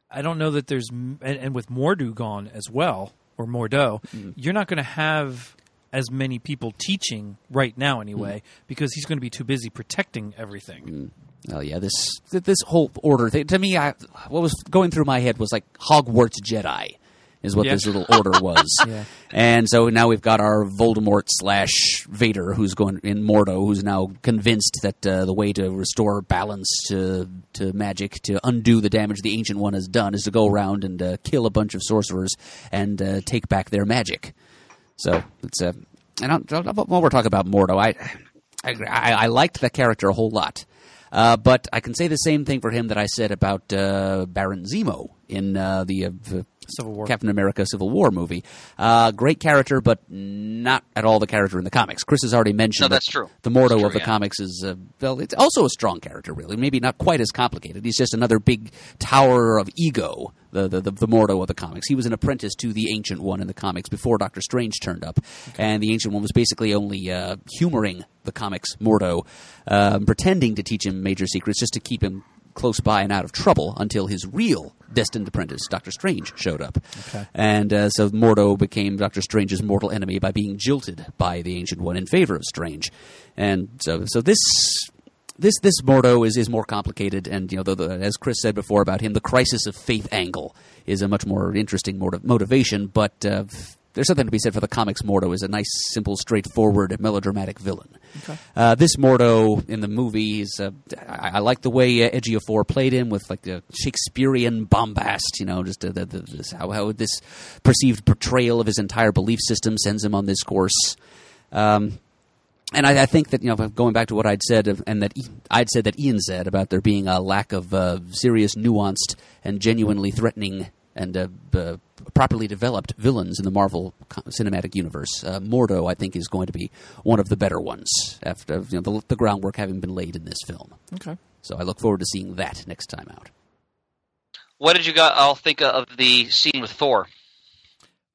I don't know that there's and, and with Mordu gone as well or Mordo, you're not going to have as many people teaching right now anyway because he's going to be too busy protecting everything. Oh yeah, this this whole order thing to me, I, what was going through my head was like Hogwarts Jedi, is what Yeah. this little order [LAUGHS] was. Yeah. And so now we've got our Voldemort slash Vader, who's going in Mordo, who's now convinced that uh, the way to restore balance to to magic, to undo the damage the Ancient One has done, is to go around and uh, kill a bunch of sorcerers and uh, take back their magic. So it's a. And I'll- while we're talking about Mordo, I, I I liked that character a whole lot. Uh, but I can say the same thing for him that I said about uh, Baron Zemo in uh, the uh, v- Civil War. Captain America Civil War movie. Uh, great character, but not at all the character in the comics. Chris has already mentioned No, that's true. The Mordo That's true, of the yeah. comics is, uh, well, it's also a strong character, really. Maybe not quite as complicated. He's just another big tower of ego, the, the, the, the Mordo of the comics. He was an apprentice to the Ancient One in the comics before Doctor Strange turned up. And the Ancient One was basically only uh, humoring the comics Mordo, um, pretending to teach him major secrets just to keep him close by and out of trouble until his real destined apprentice, Doctor Strange, showed up. Okay. And uh, so Mordo became Doctor Strange's mortal enemy by being jilted by the Ancient One in favor of Strange. And so, so this. This this Mordo is, is more complicated, and you know, the, the, as Chris said before about him, the crisis of faith angle is a much more interesting motiv- motivation. But uh, there's something to be said for the comics. Mordo is a nice, simple, straightforward, melodramatic villain. Uh, this Mordo in the movie is. Uh, I, I like the way uh, Ejiofor played him with like the Shakespearean bombast. You know, just uh, the, the, this, how how this perceived portrayal of his entire belief system sends him on this course. Um, and I, I think that you know, going back to what I'd said, of, and that I- I'd said that Ian said about there being a lack of uh, serious, nuanced, and genuinely threatening and uh, b- properly developed villains in the Marvel cinematic universe. Uh, Mordo, I think, is going to be one of the better ones after you know, the, the groundwork having been laid in this film. Okay. So I look forward to seeing that next time out. what did you got? I'll think of the scene with Thor.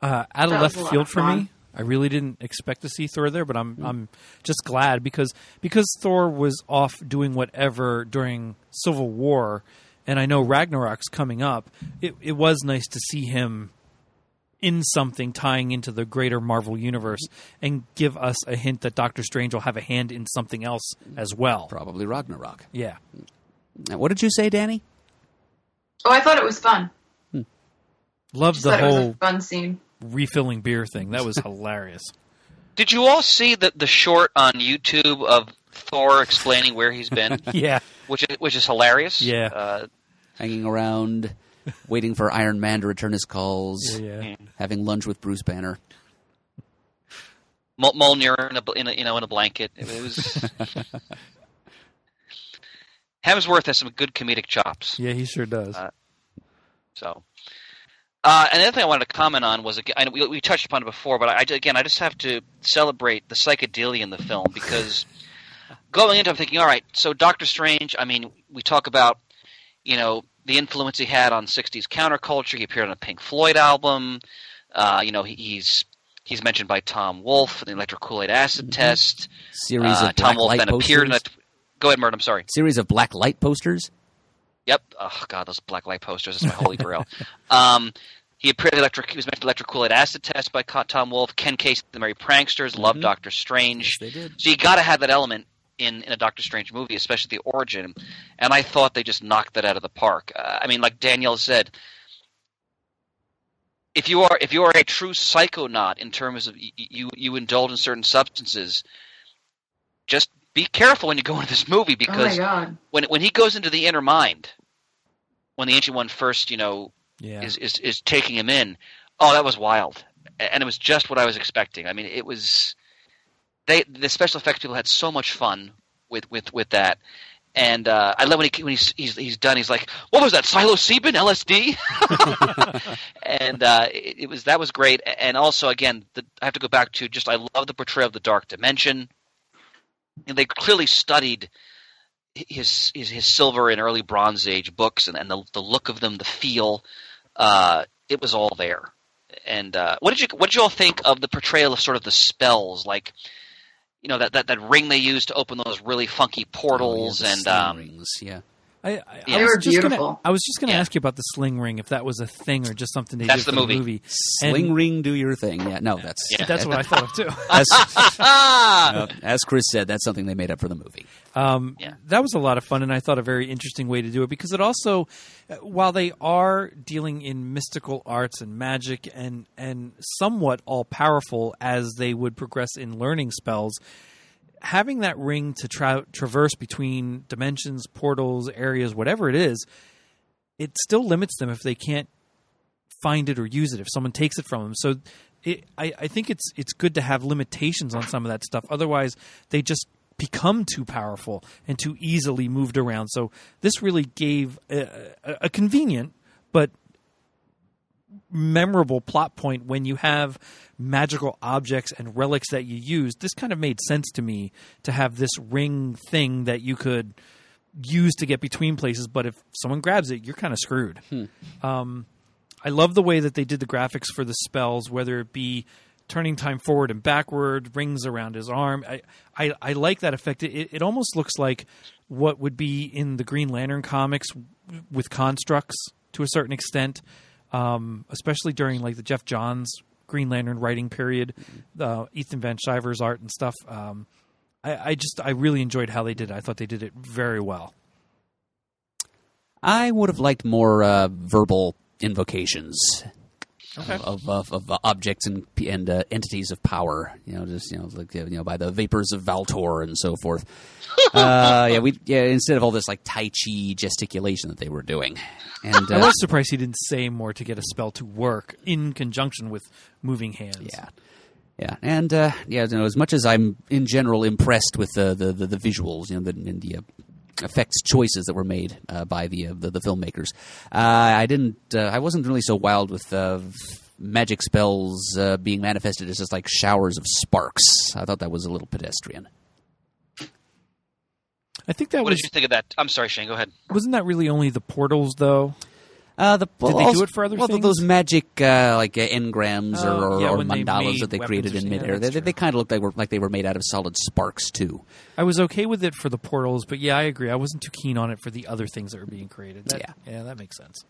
Uh, out of left field of for me. I really didn't expect to see Thor there, but I'm I'm just glad because because Thor was off doing whatever during Civil War, and I know Ragnarok's coming up. It it was nice to see him in something tying into the greater Marvel universe and give us a hint that Doctor Strange will have a hand in something else as well. Probably Ragnarok. Yeah. Now, what did you say, Danny? Oh, I thought it was fun. Hmm. Loved Just the thought it was whole a fun scene. refilling beer thing. That was [LAUGHS] hilarious. Did you all see the the short on YouTube of Thor explaining where he's been, [LAUGHS] Yeah. which is, which is hilarious? Yeah. Uh, Hanging around, waiting for Iron Man to return his calls, Yeah. yeah. having lunch with Bruce Banner. Mol- Mjolnir in a, in a you know in a blanket. It was. [LAUGHS] Hemsworth has some good comedic chops. Yeah, he sure does. Uh, So, uh, and the other thing I wanted to comment on was again, we, we touched upon it before, but I, again, I just have to celebrate the psychedelia in the film because [LAUGHS] going into, I'm thinking, all right, so Doctor Strange. I mean, we talk about, you know, the influence he had on '60s counterculture. He appeared on a Pink Floyd album. Uh, you know, he, he's he's mentioned by Tom Wolfe in the Electric Kool Aid Acid Test. Series Uh, of Tom Wolfe light then posters. appeared in a. Go ahead, Mert. I'm sorry. Series of black light posters. Yep. Oh God, those black light posters. That's my holy grail. [LAUGHS] Um, he appeared electric. He was mentioned electric Kool Aid acid test by Tom Wolfe. Ken Kesey, the Merry Pranksters, loved Doctor Strange. they did. So you got to have that element in in a Doctor Strange movie, especially the origin. And I thought they just knocked that out of the park. Uh, I mean, like Danielle said. If you are if you are a true psychonaut in terms of y- you you indulge in certain substances, just be careful when you go [LAUGHS] into this movie Oh my because god. when when he goes into the inner mind, when the ancient one first, you know, yeah. is is is taking him in, oh, that was wild, and it was just what I was expecting. I mean, it was they the special effects people had so much fun with with with that. And uh, I love when he when he's, he's he's done. He's like, "What was that? Psilocybin, LSD?" [LAUGHS] and uh, it, it was that was great. And also, again, the, I have to go back to just I love the portrayal of the dark dimension. And they clearly studied his his, his silver and early Bronze Age books and, and the the look of them, the feel. Uh, it was all there. And uh, what did you what did you all think of the portrayal of sort of the spells, like you know that that, that ring they use to open those really funky portals Oh, yeah, and um, rings. Yeah. I, I, Yeah. I was were just gonna- I was just going to Yeah. ask you about the sling ring, if that was a thing or just something they That's did the for movie. the movie. Sling And- ring, do your thing. Yeah, no, that's Yeah. That's what I thought of too. [LAUGHS] as, [LAUGHS] ah! uh, as Chris said, that's something they made up for the movie. Um, Yeah. That was a lot of fun, and I thought a very interesting way to do it because it also, uh, while they are dealing in mystical arts and magic and and somewhat all powerful as they would progress in learning spells, having that ring to tra- traverse between dimensions, portals, areas, whatever it is, it still limits them if they can't find it or use it if someone takes it from them. So it, I, I think it's it's good to have limitations on some of that stuff. Otherwise, they just become too powerful and too easily moved around. So this really gave a, a, a convenient but memorable plot point when you have magical objects and relics that you use. This kind of made sense to me to have this ring thing that you could use to get between places, but if someone grabs it, you're kind of screwed. Um, I love the way that they did the graphics for the spells, whether it be turning time forward and backward, rings around his arm. I, I, I like that effect. It, it almost looks like what would be in the Green Lantern comics with constructs to a certain extent, um, especially during like the Geoff Johns Green Lantern writing period, uh, Ethan Van Sciver's art and stuff. Um, I, I just I really enjoyed how they did it. I thought they did it very well. I would have liked more uh, verbal invocations Okay. of, of, of, uh, objects and and uh, entities of power. You know, just you know, like uh, you know, by the vapors of Valtorr and so forth. [LAUGHS] uh, yeah, we yeah instead of all this like Tai Chi gesticulation that they were doing, and I uh, was surprised he didn't say more to get a spell to work in conjunction with moving hands. Yeah. Yeah, and uh, yeah, you know, as much as I'm in general impressed with the the, the, the visuals, you know, the, and the uh, effects choices that were made uh, by the, uh, the the filmmakers, uh, I didn't, uh, I wasn't really so wild with uh, magic spells uh, being manifested as just like showers of sparks. I thought that was a little pedestrian. I think that What was did you think of that? I'm sorry, Shane. Go ahead. wasn't that really only the portals though. Uh, the, Did they do it for other well, things? those magic uh, like uh, engrams Oh, or, or, yeah, or when they mandalas that they created in something. Yeah, midair, they, they, they kind of looked like, were, like they were made out of solid sparks too. I was okay with it for the portals, but yeah, I agree. I wasn't too keen on it for the other things that were being created. That, Yeah. yeah, that makes sense.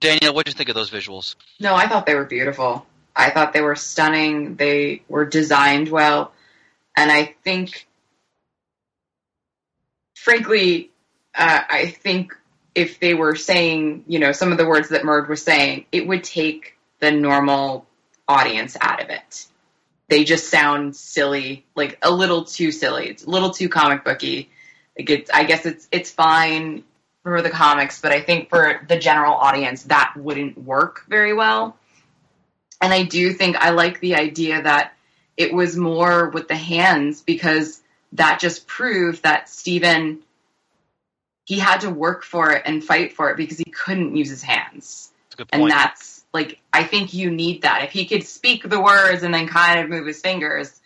Daniel, what did you think of those visuals? No, I thought they were beautiful. I thought they were stunning. They were designed well. And I think, frankly, uh, I think if they were saying, you know, some of the words that Murd was saying, it would take the normal audience out of it. They just sound silly, like a little too silly. It's a little too comic booky. Like it's, I guess it's it's fine for the comics, but I think for the general audience that wouldn't work very well. And I do think I like the idea that it was more with the hands because that just proved that Steven he had to work for it and fight for it because he couldn't use his hands. That's And that's like I think you need that. If he could speak the words and then kind of move his fingers,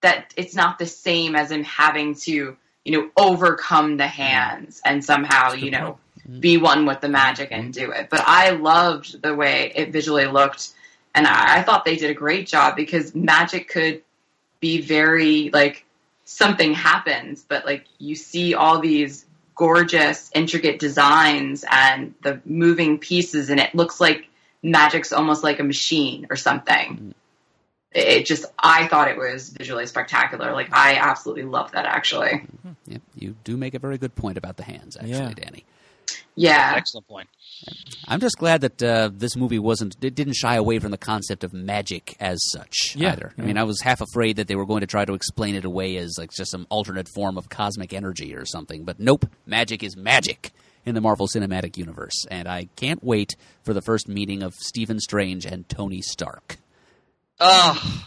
that it's not the same as him having to, you know, overcome the hands and somehow, you know, be one with the magic and do it. But I loved the way it visually looked and I, I thought they did a great job because magic could be very like something happens, but like you see all these gorgeous, intricate designs and the moving pieces, and it looks like magic's almost like a machine or something. It it just, I thought it was visually spectacular. Like, I absolutely love that actually. Mm-hmm. Yep, you do make a very good point about the hands, actually, Yeah. Danny. Yeah. Excellent point. I'm just glad that uh, this movie wasn't it didn't shy away from the concept of magic as such Yeah, either. I mean, I was half afraid that they were going to try to explain it away as like just some alternate form of cosmic energy or something, but nope, magic is magic in the Marvel Cinematic Universe, and I can't wait for the first meeting of Stephen Strange and Tony Stark. Oh,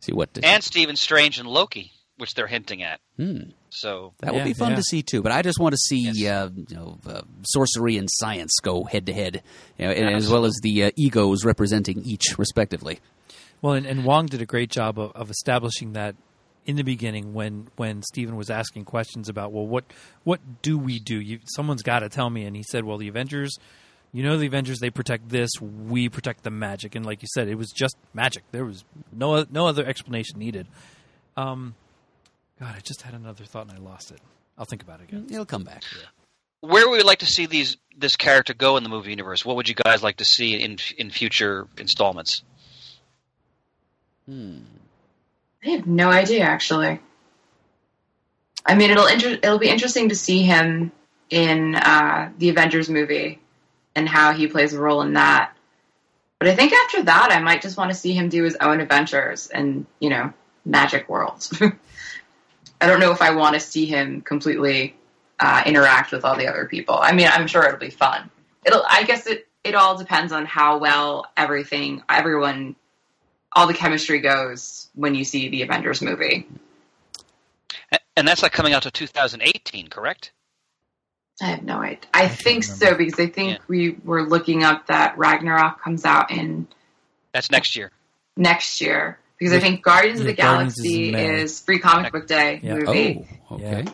See what and Stephen Strange and Loki, which they're hinting at. Hmm. So That will Yeah, be fun yeah. to see too. But I just want to see, Yes. uh, you know, uh, sorcery and science go head to head, you know, and as well as the uh, egos representing each, respectively. Well, and, and Wong did a great job of, of establishing that in the beginning when when Stephen was asking questions about, well, what what do we do? You, someone's got to tell me, and he said, well, the Avengers. You know the Avengers they protect this, we protect the magic, and like you said, it was just magic. There was no no other explanation needed. Um, God, I just had another thought and I lost it. I'll think about it again. It'll come back. where would we like to see these this character go in the movie universe? What would you guys like to see in in future installments? Hmm. I have no idea, actually. I mean, it'll inter- it'll be interesting to see him in uh, the Avengers movie and how he plays a role in that. But I think after that, I might just want to see him do his own adventures and you know, magic worlds. [LAUGHS] I don't know if I want to see him completely uh, interact with all the other people. I mean, I'm sure it'll be fun. It'll. I guess it. It all depends on how well everything, everyone, all the chemistry goes when you see the Avengers movie. And that's like coming out to 2018, correct? I have no idea. I, can't think remember. so because I think Yeah. we were looking up that Ragnarok comes out in That's next year. next year because I think Guardians of the Guardians Galaxy in May. is free comic book day Yeah. movie, Oh, okay. Yeah.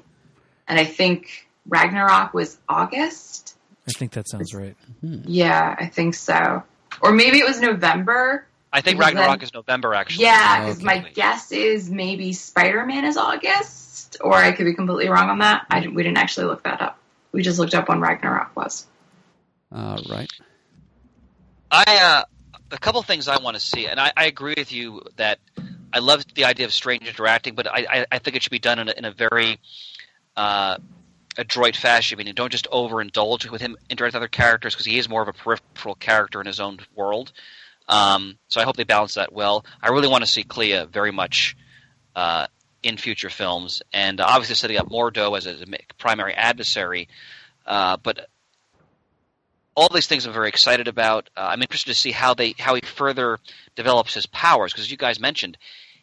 and I think Ragnarok was August. I think that sounds right. Yeah, I think so, or maybe it was November. I think Ragnarok then- is November, actually. Yeah, because Okay. my guess is maybe Spider Man is August, or I could be completely wrong on that. I didn't, we didn't actually look that up. We just looked up when Ragnarok was. All right. I uh, a couple things I want to see, and I, I agree with you that I love the idea of strange interacting, but I, I, I think it should be done in a, in a very uh, adroit fashion. I mean, don't just overindulge with him interacting with other characters because he is more of a peripheral character in his own world. Um, so I hope they balance that well. I really want to see Clea very much uh, in future films, and obviously setting up Mordo as a, primary adversary. Uh, but all these things I'm very excited about. Uh, I'm interested to see how they how he further develops his powers because as you guys mentioned,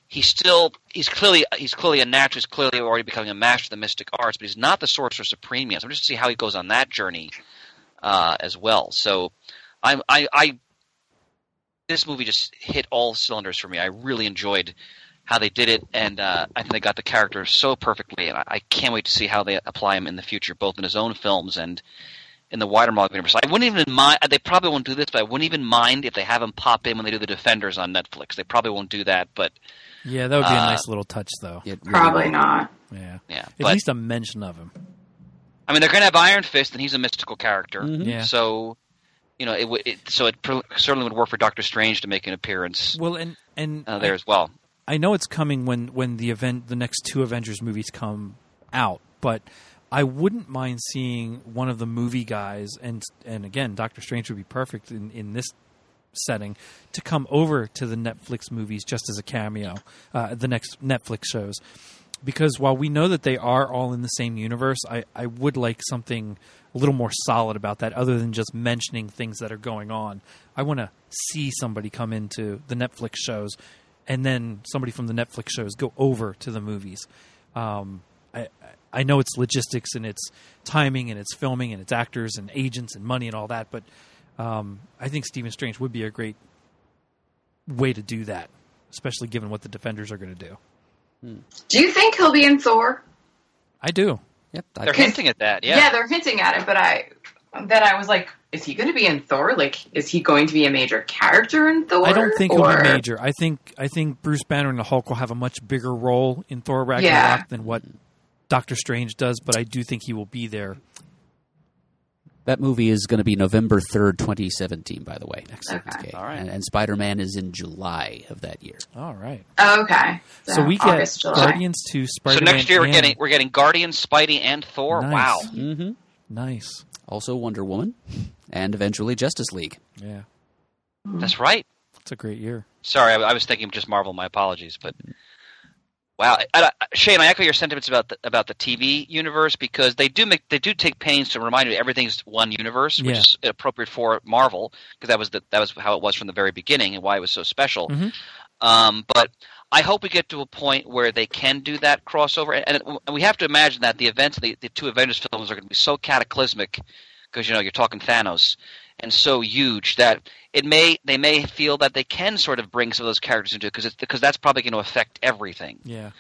he's still he's clearly he's clearly a natural. He's clearly already becoming a master of the mystic arts, but he's not the sorcerer supreme yet. So I'm just to see how he goes on that journey uh, as well. So I'm I, I this movie just hit all cylinders for me. I really enjoyed how they did it, and uh, I think they got the character so perfectly, and I, I can't wait to see how they apply him in the future, both in his own films and in the wider Marvel universe. I wouldn't even mind. They probably won't do this, but I wouldn't even mind if they have him pop in when they do the Defenders on Netflix. They probably won't do that, but Yeah, that would be a Uh, nice little touch, though. Really Probably will. not. Yeah, yeah. at But least a mention of him. I mean, they're going to have Iron Fist, and he's a mystical character. Mhm. Yeah. So, you know, it, would it so it pr- certainly would work for Doctor Strange to make an appearance Well, and and uh, there as well. I know it's coming when when the event the next two Avengers movies come out, but I wouldn't mind seeing one of the movie guys and and again Doctor Strange would be perfect in in this setting to come over to the Netflix movies just as a cameo, uh, the next Netflix shows. Because while we know that they are all in the same universe, I, I would like something a little more solid about that other than just mentioning things that are going on. I want to see somebody come into the Netflix shows and then somebody from the Netflix shows go over to the movies. Um, I I know it's logistics and it's timing and it's filming and it's actors and agents and money and all that, but um, I think Stephen Strange would be a great way to do that, especially given what the Defenders are going to do. Do you think he'll be in Thor? I do. Yep. I- They're hinting at that. Yeah. they're hinting at it, but I then I was like, is he going to be in Thor? Like, is he going to be a major character in Thor? I don't think or... he'll be major. I think I think Bruce Banner and the Hulk will have a much bigger role in Thor Ragnarok Yeah. than what Doctor Strange does, but I do think he will be there. that movie is going to be November 3rd, 2017, by the way. Okay. All right. And, and Spider Man is in July of that year. All right. Oh, okay. So we get August, July. Guardians to So Spider-Man. So next year we're and- getting we're getting Guardians, Spidey, and Thor. Nice. Wow. Mm-hmm. nice. Also Wonder Woman, and eventually Justice League. Yeah, That's right. it's a great year. Sorry, I, I was thinking just Marvel. My apologies, but wow, I, I, Shane, I echo your sentiments about the, about the TV universe because they do make they do take pains to remind you everything's one universe, which Yeah. is appropriate for Marvel because that was the, that was how it was from the very beginning and why it was so special. Mhm. Um, but I hope we get to a point where they can do that crossover, and, and, and we have to imagine that the events of the, the two Avengers films are going to be so cataclysmic because you know you're talking Thanos and so huge that it may they may feel that they can sort of bring some of those characters into it because because that's probably going to affect everything. Yeah.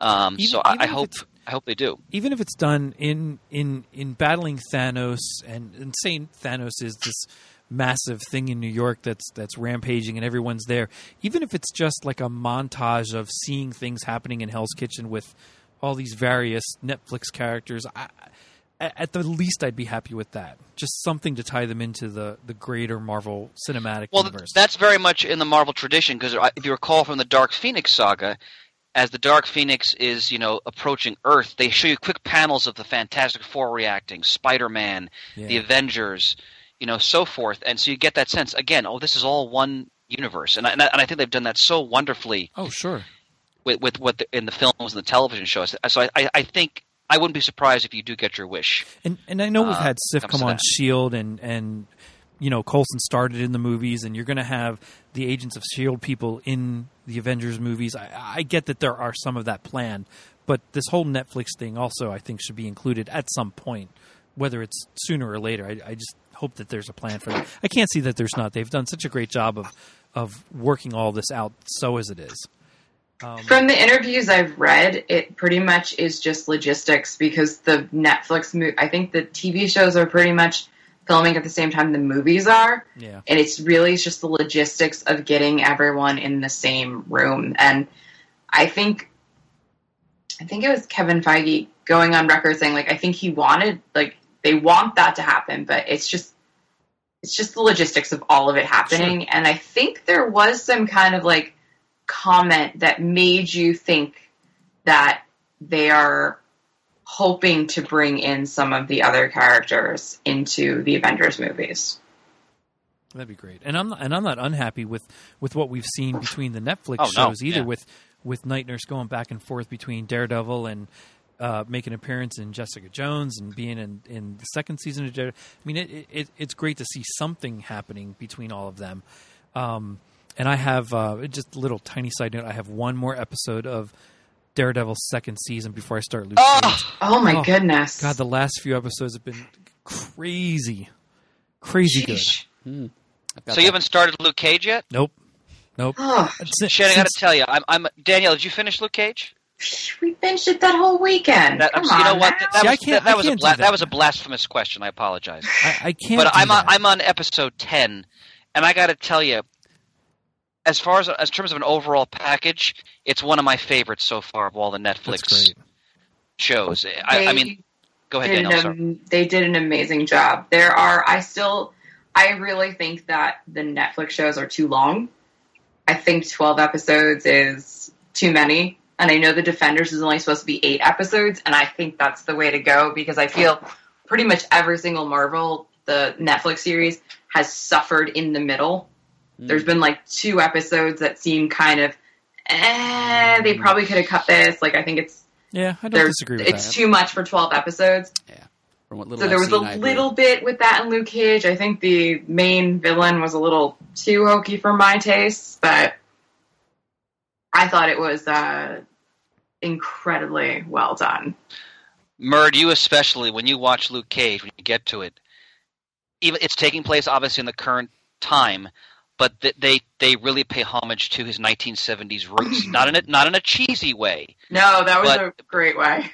Um, Even- so I, even I if hope I hope they do. even if it's done in in in battling Thanos and, and saying Thanos is this massive thing in New York that's that's rampaging and everyone's there, even if it's just like a montage of seeing things happening in Hell's Kitchen with all these various Netflix characters, I, I- at the least I'd be happy with that. Just something to tie them into the the greater Marvel cinematic Well, universe. that's very much in the Marvel tradition because if you recall from the Dark Phoenix saga, as the Dark Phoenix is, you know, approaching Earth, they show you quick panels of the Fantastic Four reacting, Spider-Man, the Avengers, you know, so forth, and so you get that sense again. Oh, this is all one universe, and I, and I, and I think they've done that so wonderfully oh sure. with with what the, in the films and the television shows. So I, I, I think I wouldn't be surprised if you do get your wish. And and I know we've Uh, had Sif come on. Shield and and you know Coulson started in the movies, and you're going to have the Agents of Shield people in the Avengers movies. I, I get that there are some of that planned, but this whole Netflix thing also I think should be included at some point, whether it's sooner or later. I, I just hope that there's a plan for that. I can't see that there's not. They've done such a great job of of working all this out, so as it is. Um, From the interviews I've read, it pretty much is just logistics because the Netflix, mo- I think the TV shows are pretty much filming at the same time the movies are, yeah, and it's really just the logistics of getting everyone in the same room. And I think, I think it was Kevin Feige going on record saying like I think he wanted like they want that to happen, but it's just it's just the logistics of all of it happening. And I think there was some kind of like comment that made you think that they are hoping to bring in some of the other characters into the Avengers movies. That'd be great, and I'm not, and I'm not unhappy with, with what we've seen between the Netflix Oh, no, shows either. yeah. With with Night Nurse going back and forth between Daredevil and uh, making an appearance in Jessica Jones and being in, in the second season of Daredevil. I mean, it, it it's great to see something happening between all of them. Um, and I have uh, just a little tiny side note. I have one more episode of Daredevil's second season before I start Luke Oh! Cage. Oh my Oh, goodness! God, the last few episodes have been crazy, crazy good. Sheesh. I've got So you haven't started Luke Cage yet? Nope, nope. Oh, Since- I got to tell you, I'm, I'm Danielle. Did you finish Luke Cage? we binged it that whole weekend. That, Come you know what? now. That, See, I was, can't- that, that I was a can't do bla- that. that was a blasphemous question. I apologize. I, I can't. but do I'm on. I'm on episode ten, and I got to tell you, as far as as terms of an overall package, it's one of my favorites so far of all the Netflix great. shows. I, I mean, go ahead, Daniel. An, they did an amazing job. There are, I still, I really think that the Netflix shows are too long. I think 12 episodes is too many. And I know The Defenders is only supposed to be eight episodes, and I think that's the way to go because I feel pretty much every single Marvel, the Netflix series, has suffered in the middle. There's been like two episodes that seem kind of, eh, they probably could have cut this. Like, I think it's, Yeah, I don't disagree with it's that. too much for 12 episodes. From what little So there I've was seen, a I agree. little bit with that in Luke Cage. I think the main villain was a little too hokey for my taste, but I thought it was uh, incredibly well done. Murd, you especially when you watch Luke Cage, when you get to it, even it's taking place obviously in the current time, but th- they they really pay homage to his 1970s roots, not in a not in a cheesy way. No, that was But- a great way.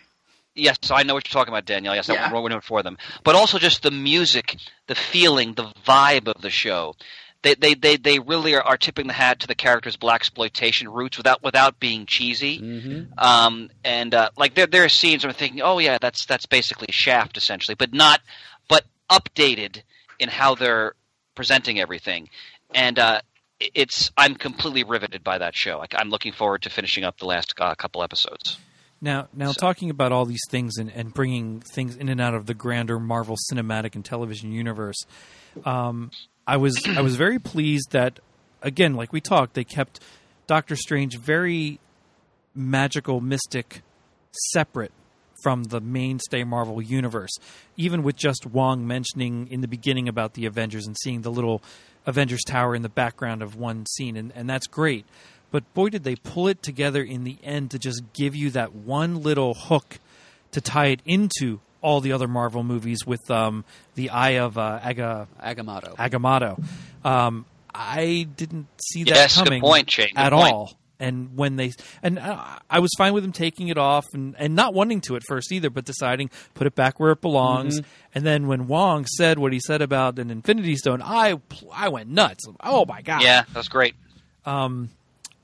Yes, I know what you're talking about, Danielle. Yes, Yeah. I'm ruining it for them. But also just the music, the feeling, the vibe of the show. They they they, they really are, are tipping the hat to the character's black exploitation roots without without being cheesy. Mm-hmm. Um, and uh, like there there are scenes where I'm thinking, oh yeah, that's that's basically Shaft essentially, but not but updated in how they're presenting everything. And uh, it's I'm completely riveted by that show. Like, I'm looking forward to finishing up the last uh, couple episodes. Now, now So- talking about all these things and, and bringing things in and out of the grander Marvel cinematic and television universe, um, I was I was very pleased that again, like we talked, they kept Doctor Strange very magical, mystic, separate from the mainstay Marvel universe. Even with just Wong mentioning in the beginning about the Avengers and seeing the little Avengers Tower in the background of one scene, and, and that's great. But boy, did they pull it together in the end to just give you that one little hook to tie it into all the other Marvel movies with um, the Eye of uh, Aga, Agamotto. Agamotto. Um, I didn't see that Yes, good point, Shane, good at point. all. And when they and I was fine with them taking it off and, and not wanting to at first either, but deciding put it back where it belongs. Mm-hmm. And then when Wong said what he said about an Infinity Stone, I I went nuts. Oh my god! Yeah, that's great.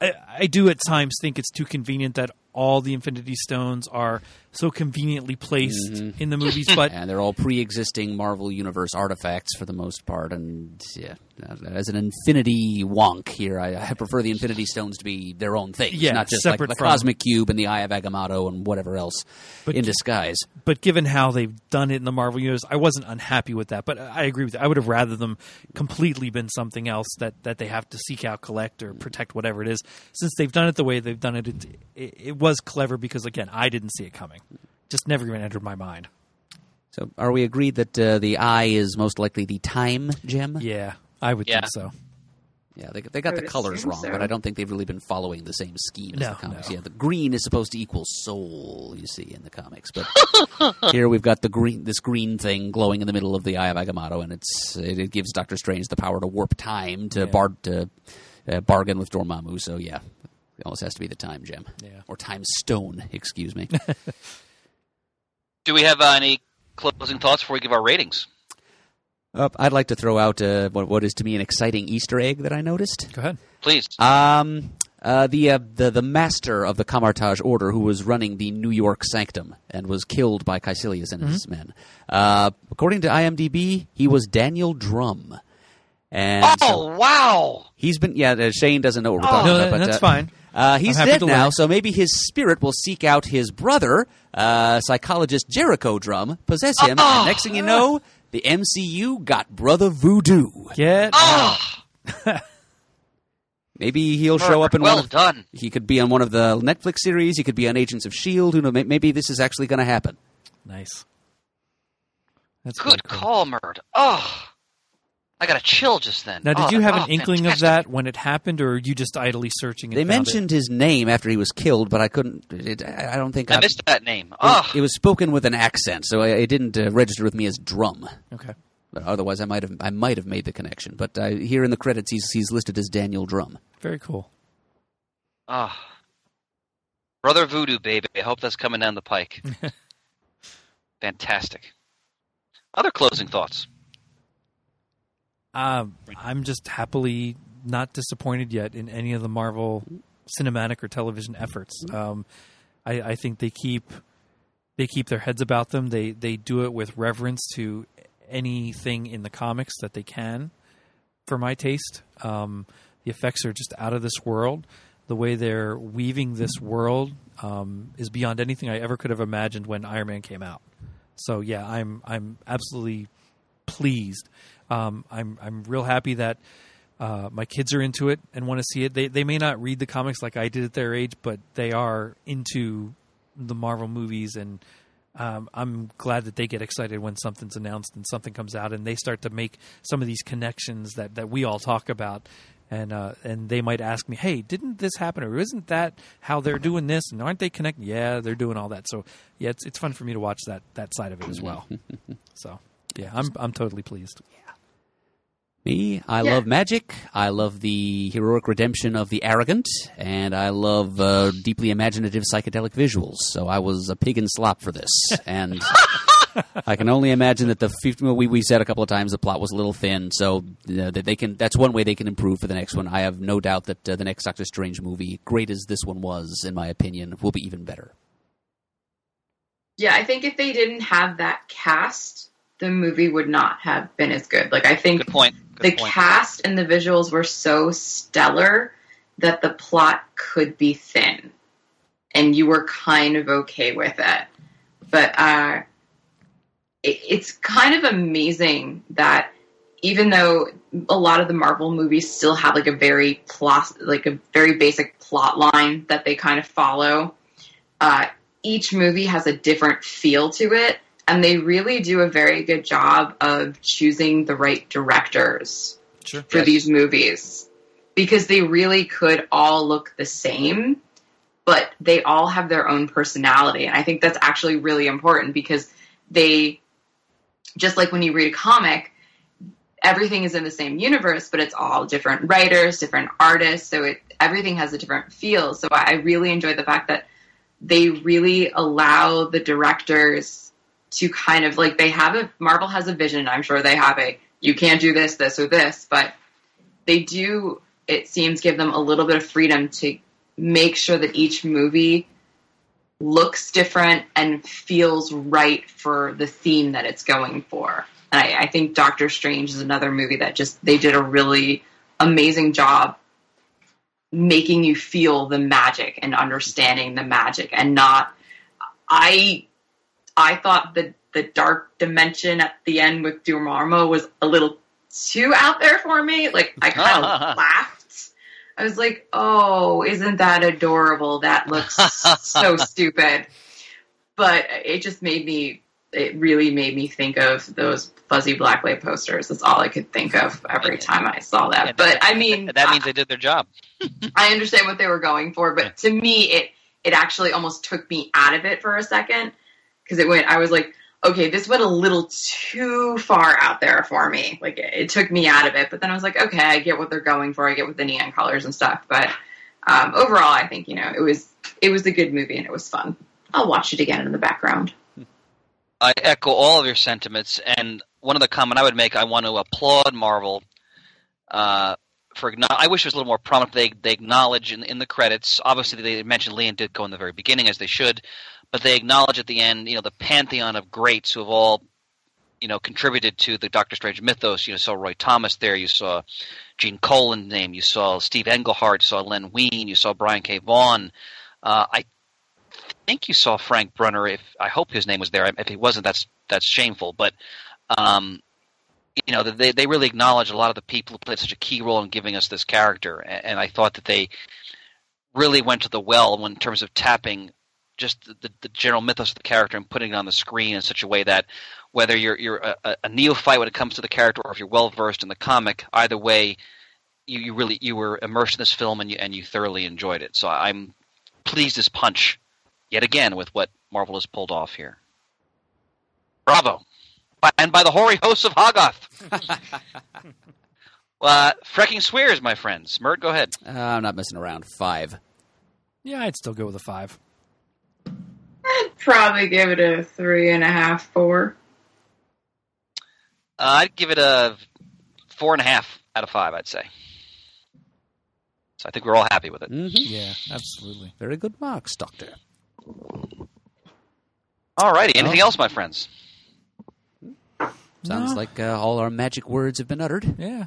I, I do at times think it's too convenient that all the Infinity Stones are so conveniently placed Mm-hmm. in the movies, but [LAUGHS] and they're all pre-existing Marvel Universe artifacts for the most part. And yeah, as an Infinity wonk here, I, I prefer the Infinity Stones to be their own thing, Yeah, not just like the from- Cosmic Cube and the Eye of Agamotto and whatever else But- in disguise. but given how they've done it in the Marvel universe, I wasn't unhappy with that. But I agree with that. I would have rather them completely been something else that, that they have to seek out, collect, or protect, whatever it is. Since they've done it the way they've done it, it, it, it was clever because again, I didn't see it coming. Just never even entered my mind. So, are we agreed that uh, the Eye is most likely the Time gem? Yeah, I would Yeah. think so. Yeah, they, they got I the would colors assume wrong, so. but I don't think they've really been following the same scheme as No, the comics. no. Yeah, the green is supposed to equal soul, you see, in the comics, but [LAUGHS] here we've got the green, this green thing glowing in the middle of the Eye of Agamotto, and it's it, it gives Doctor Strange the power to warp time to Yeah. bar to uh, bargain with Dormammu. So yeah, it almost has to be the time gem, Yeah. or time stone. Excuse me. [LAUGHS] Do we have uh, any closing thoughts before we give our ratings? uh, I'd like to throw out uh, what, what is to me an exciting Easter egg that I noticed. Go ahead. Please. Um, uh, the, uh, the the master of the Kamar-Taj Order, who was running the New York Sanctum and was killed by Kaecilius and his men. Uh, according to IMDb, he was Daniel Drum. And oh so wow! he's been. Yeah, uh, Shane doesn't know what we're talking No, about. But, that's uh, fine. Uh, he's dead now, so maybe his spirit will seek out his brother, uh, psychologist Jericho Drum, possess him, and next thing you know, the MCU got Brother Voodoo. Get Oh, [LAUGHS] Maybe he'll show up in well one of done. He could be on one of the Netflix series. He could be on Agents of Shield. Who knows? Maybe this is actually going to happen. nice. That's Good cool. call, Murd. Oh, I got a chill just then. Now, did Oh, you have oh, an inkling of that when it happened, or are you just idly searching? And They found it? mentioned his name after he was killed, but I couldn't. It, I I don't think I I. missed that name. it, Oh, it was spoken with an accent, so I- it didn't uh, register with me as Drum. Okay. But otherwise, I might have. I might have made the connection. But uh, here in the credits, he's he's listed as Daniel Drum. Very cool. oh. Brother Voodoo, baby. I hope that's coming down the pike. [LAUGHS] Fantastic. Other closing thoughts. Um, I'm just happily not disappointed yet in any of the Marvel cinematic or television efforts. Um, I, I think they keep they keep their heads about them. They they do it with reverence to anything in the comics that they can. For my taste, um, the effects are just out of this world. The way they're weaving this world um, is beyond anything I ever could have imagined when Iron Man came out. So yeah, I'm I'm absolutely pleased. Um, I'm I'm real happy that uh, my kids are into it and want to see it. They they may not read the comics like I did at their age, but they are into the Marvel movies, and um, I'm glad that they get excited when something's announced and something comes out, and they start to make some of these connections that that we all talk about. and uh, and they might ask me, "Hey, didn't this happen, or isn't that how they're doing this? And aren't they connected? Yeah, they're doing all that. So yeah, it's it's fun for me to watch that that side of it as well. [LAUGHS] so yeah, I'm I'm totally pleased. Me, I Yeah. love magic. I love the heroic redemption of the arrogant, and I love uh, deeply imaginative psychedelic visuals. So I was a pig in slop for this, [LAUGHS] and I can only imagine that the fif- well, we we said a couple of times the plot was a little thin. So uh, that they can that's one way they can improve for the next one. I have no doubt that uh, the next Doctor Strange movie, great as this one was, in my opinion, will be even better. Yeah, I think if they didn't have that cast, the movie would not have been as good. Like I think Good point. Good the point. cast and the visuals were so stellar that the plot could be thin and you were kind of okay with it but uh, it, it's kind of amazing that even though a lot of the marvel movies still have like a very plot like a very basic plot line that they kind of follow uh, each movie has a different feel to it and they really do a very good job of choosing the right directors Sure. for Yes. these movies because they really could all look the same, but they all have their own personality. And I think that's actually really important because they, just like when you read a comic, everything is in the same universe, but it's all different writers, different artists. So it, everything has a different feel. So I really enjoy the fact that they really allow the directors to kind of like they have a Marvel has a vision. I'm sure they have a you can't do this, this, or this, but they do. It seems give them a little bit of freedom to make sure that each movie looks different and feels right for the theme that it's going for. And I, I think Doctor Strange is another movie that just they did a really amazing job making you feel the magic and understanding the magic and not I I thought the the dark dimension at the end with Dormammu was a little too out there for me. Like I kind of [LAUGHS] laughed. I was like, "Oh, isn't that adorable? That looks [LAUGHS] so stupid." But it just made me. It really made me think of those fuzzy black light posters. That's all I could think of every time I saw that. Yeah, but I mean, that means they did their job. [LAUGHS] I understand what they were going for, but to me, it it actually almost took me out of it for a second because it went. I was like, okay, this went a little too far out there for me. Like it, it took me out of it. But then I was like, okay, I get what they're going for. I get with the neon colors and stuff. But um, overall, I think you know it was it was a good movie and it was fun. I'll watch it again in the background. I echo all of your sentiments, and one of the comment I would make, I want to applaud Marvel uh, for. I wish it was a little more prominent. They they acknowledge in in the credits. Obviously, they mentioned Lee and Ditko in the very beginning, as they should, but they acknowledge at the end, you know, the pantheon of greats who have all, you know, contributed to the Doctor Strange mythos. You know, saw Roy Thomas there. You saw Gene Colan's name. You saw Steve Englehart. You saw Len Wein. You saw Brian K. Vaughan. Uh, I think you saw Frank Brunner. If I hope his name was there. If he wasn't, that's that's shameful. But um, you know, they they really acknowledge a lot of the people who played such a key role in giving us this character, and, and I thought that they really went to the well in terms of tapping just the, the, the general mythos of the character and putting it on the screen in such a way that whether you're you're a, a- a neophyte when it comes to the character or if you're well versed in the comic, either way, you, you really you were immersed in this film and you and you thoroughly enjoyed it. So I'm pleased as punch yet again with what Marvel has pulled off here. Bravo. By- And by the hoary hosts of Hoggoth. [LAUGHS] uh, Frecking swears, my friends. Murd, go ahead. Uh, I'm not messing around. Five. Yeah, I'd still go with a five. I'd probably give it a three and a half, four. Uh, I'd give it a four and a half out of five, I'd say. So I think we're all happy with it. hmm Yeah, absolutely. Very good marks, Doctor. All righty. Anything Oh. else, my friends? Sounds No. like uh, all our magic words have been uttered. Yeah.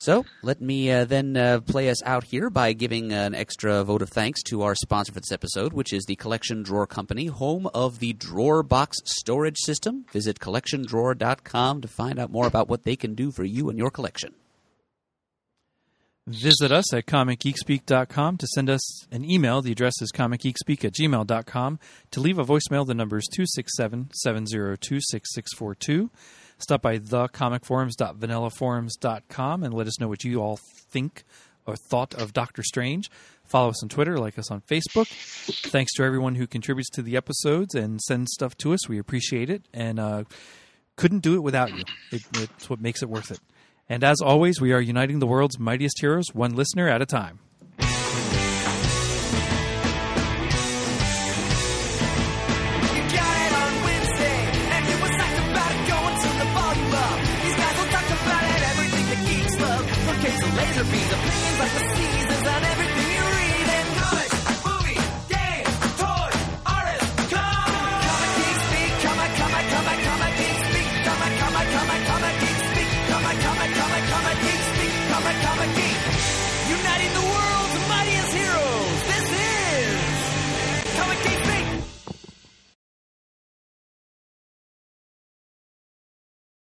So let me uh, then uh, play us out here by giving an extra vote of thanks to our sponsor for this episode, which is the Collection Drawer Company, home of the Drawer Box Storage System. Visit collectiondrawer.com to find out more about what they can do for you and your collection. Visit us at comicgeekspeak.com to send us an email. The address is comicgeekspeak at gmail.com. To leave a voicemail, the number is 267 702 6642. Stop by thecomicforums.vanillaforums.com and let us know what you all think or thought of Doctor Strange. Follow us on Twitter, like us on Facebook. Thanks to everyone who contributes to the episodes and sends stuff to us. We appreciate it. And uh, couldn't do it without you. It, it's what makes it worth it. And as always, we are uniting the world's mightiest heroes, one listener at a time.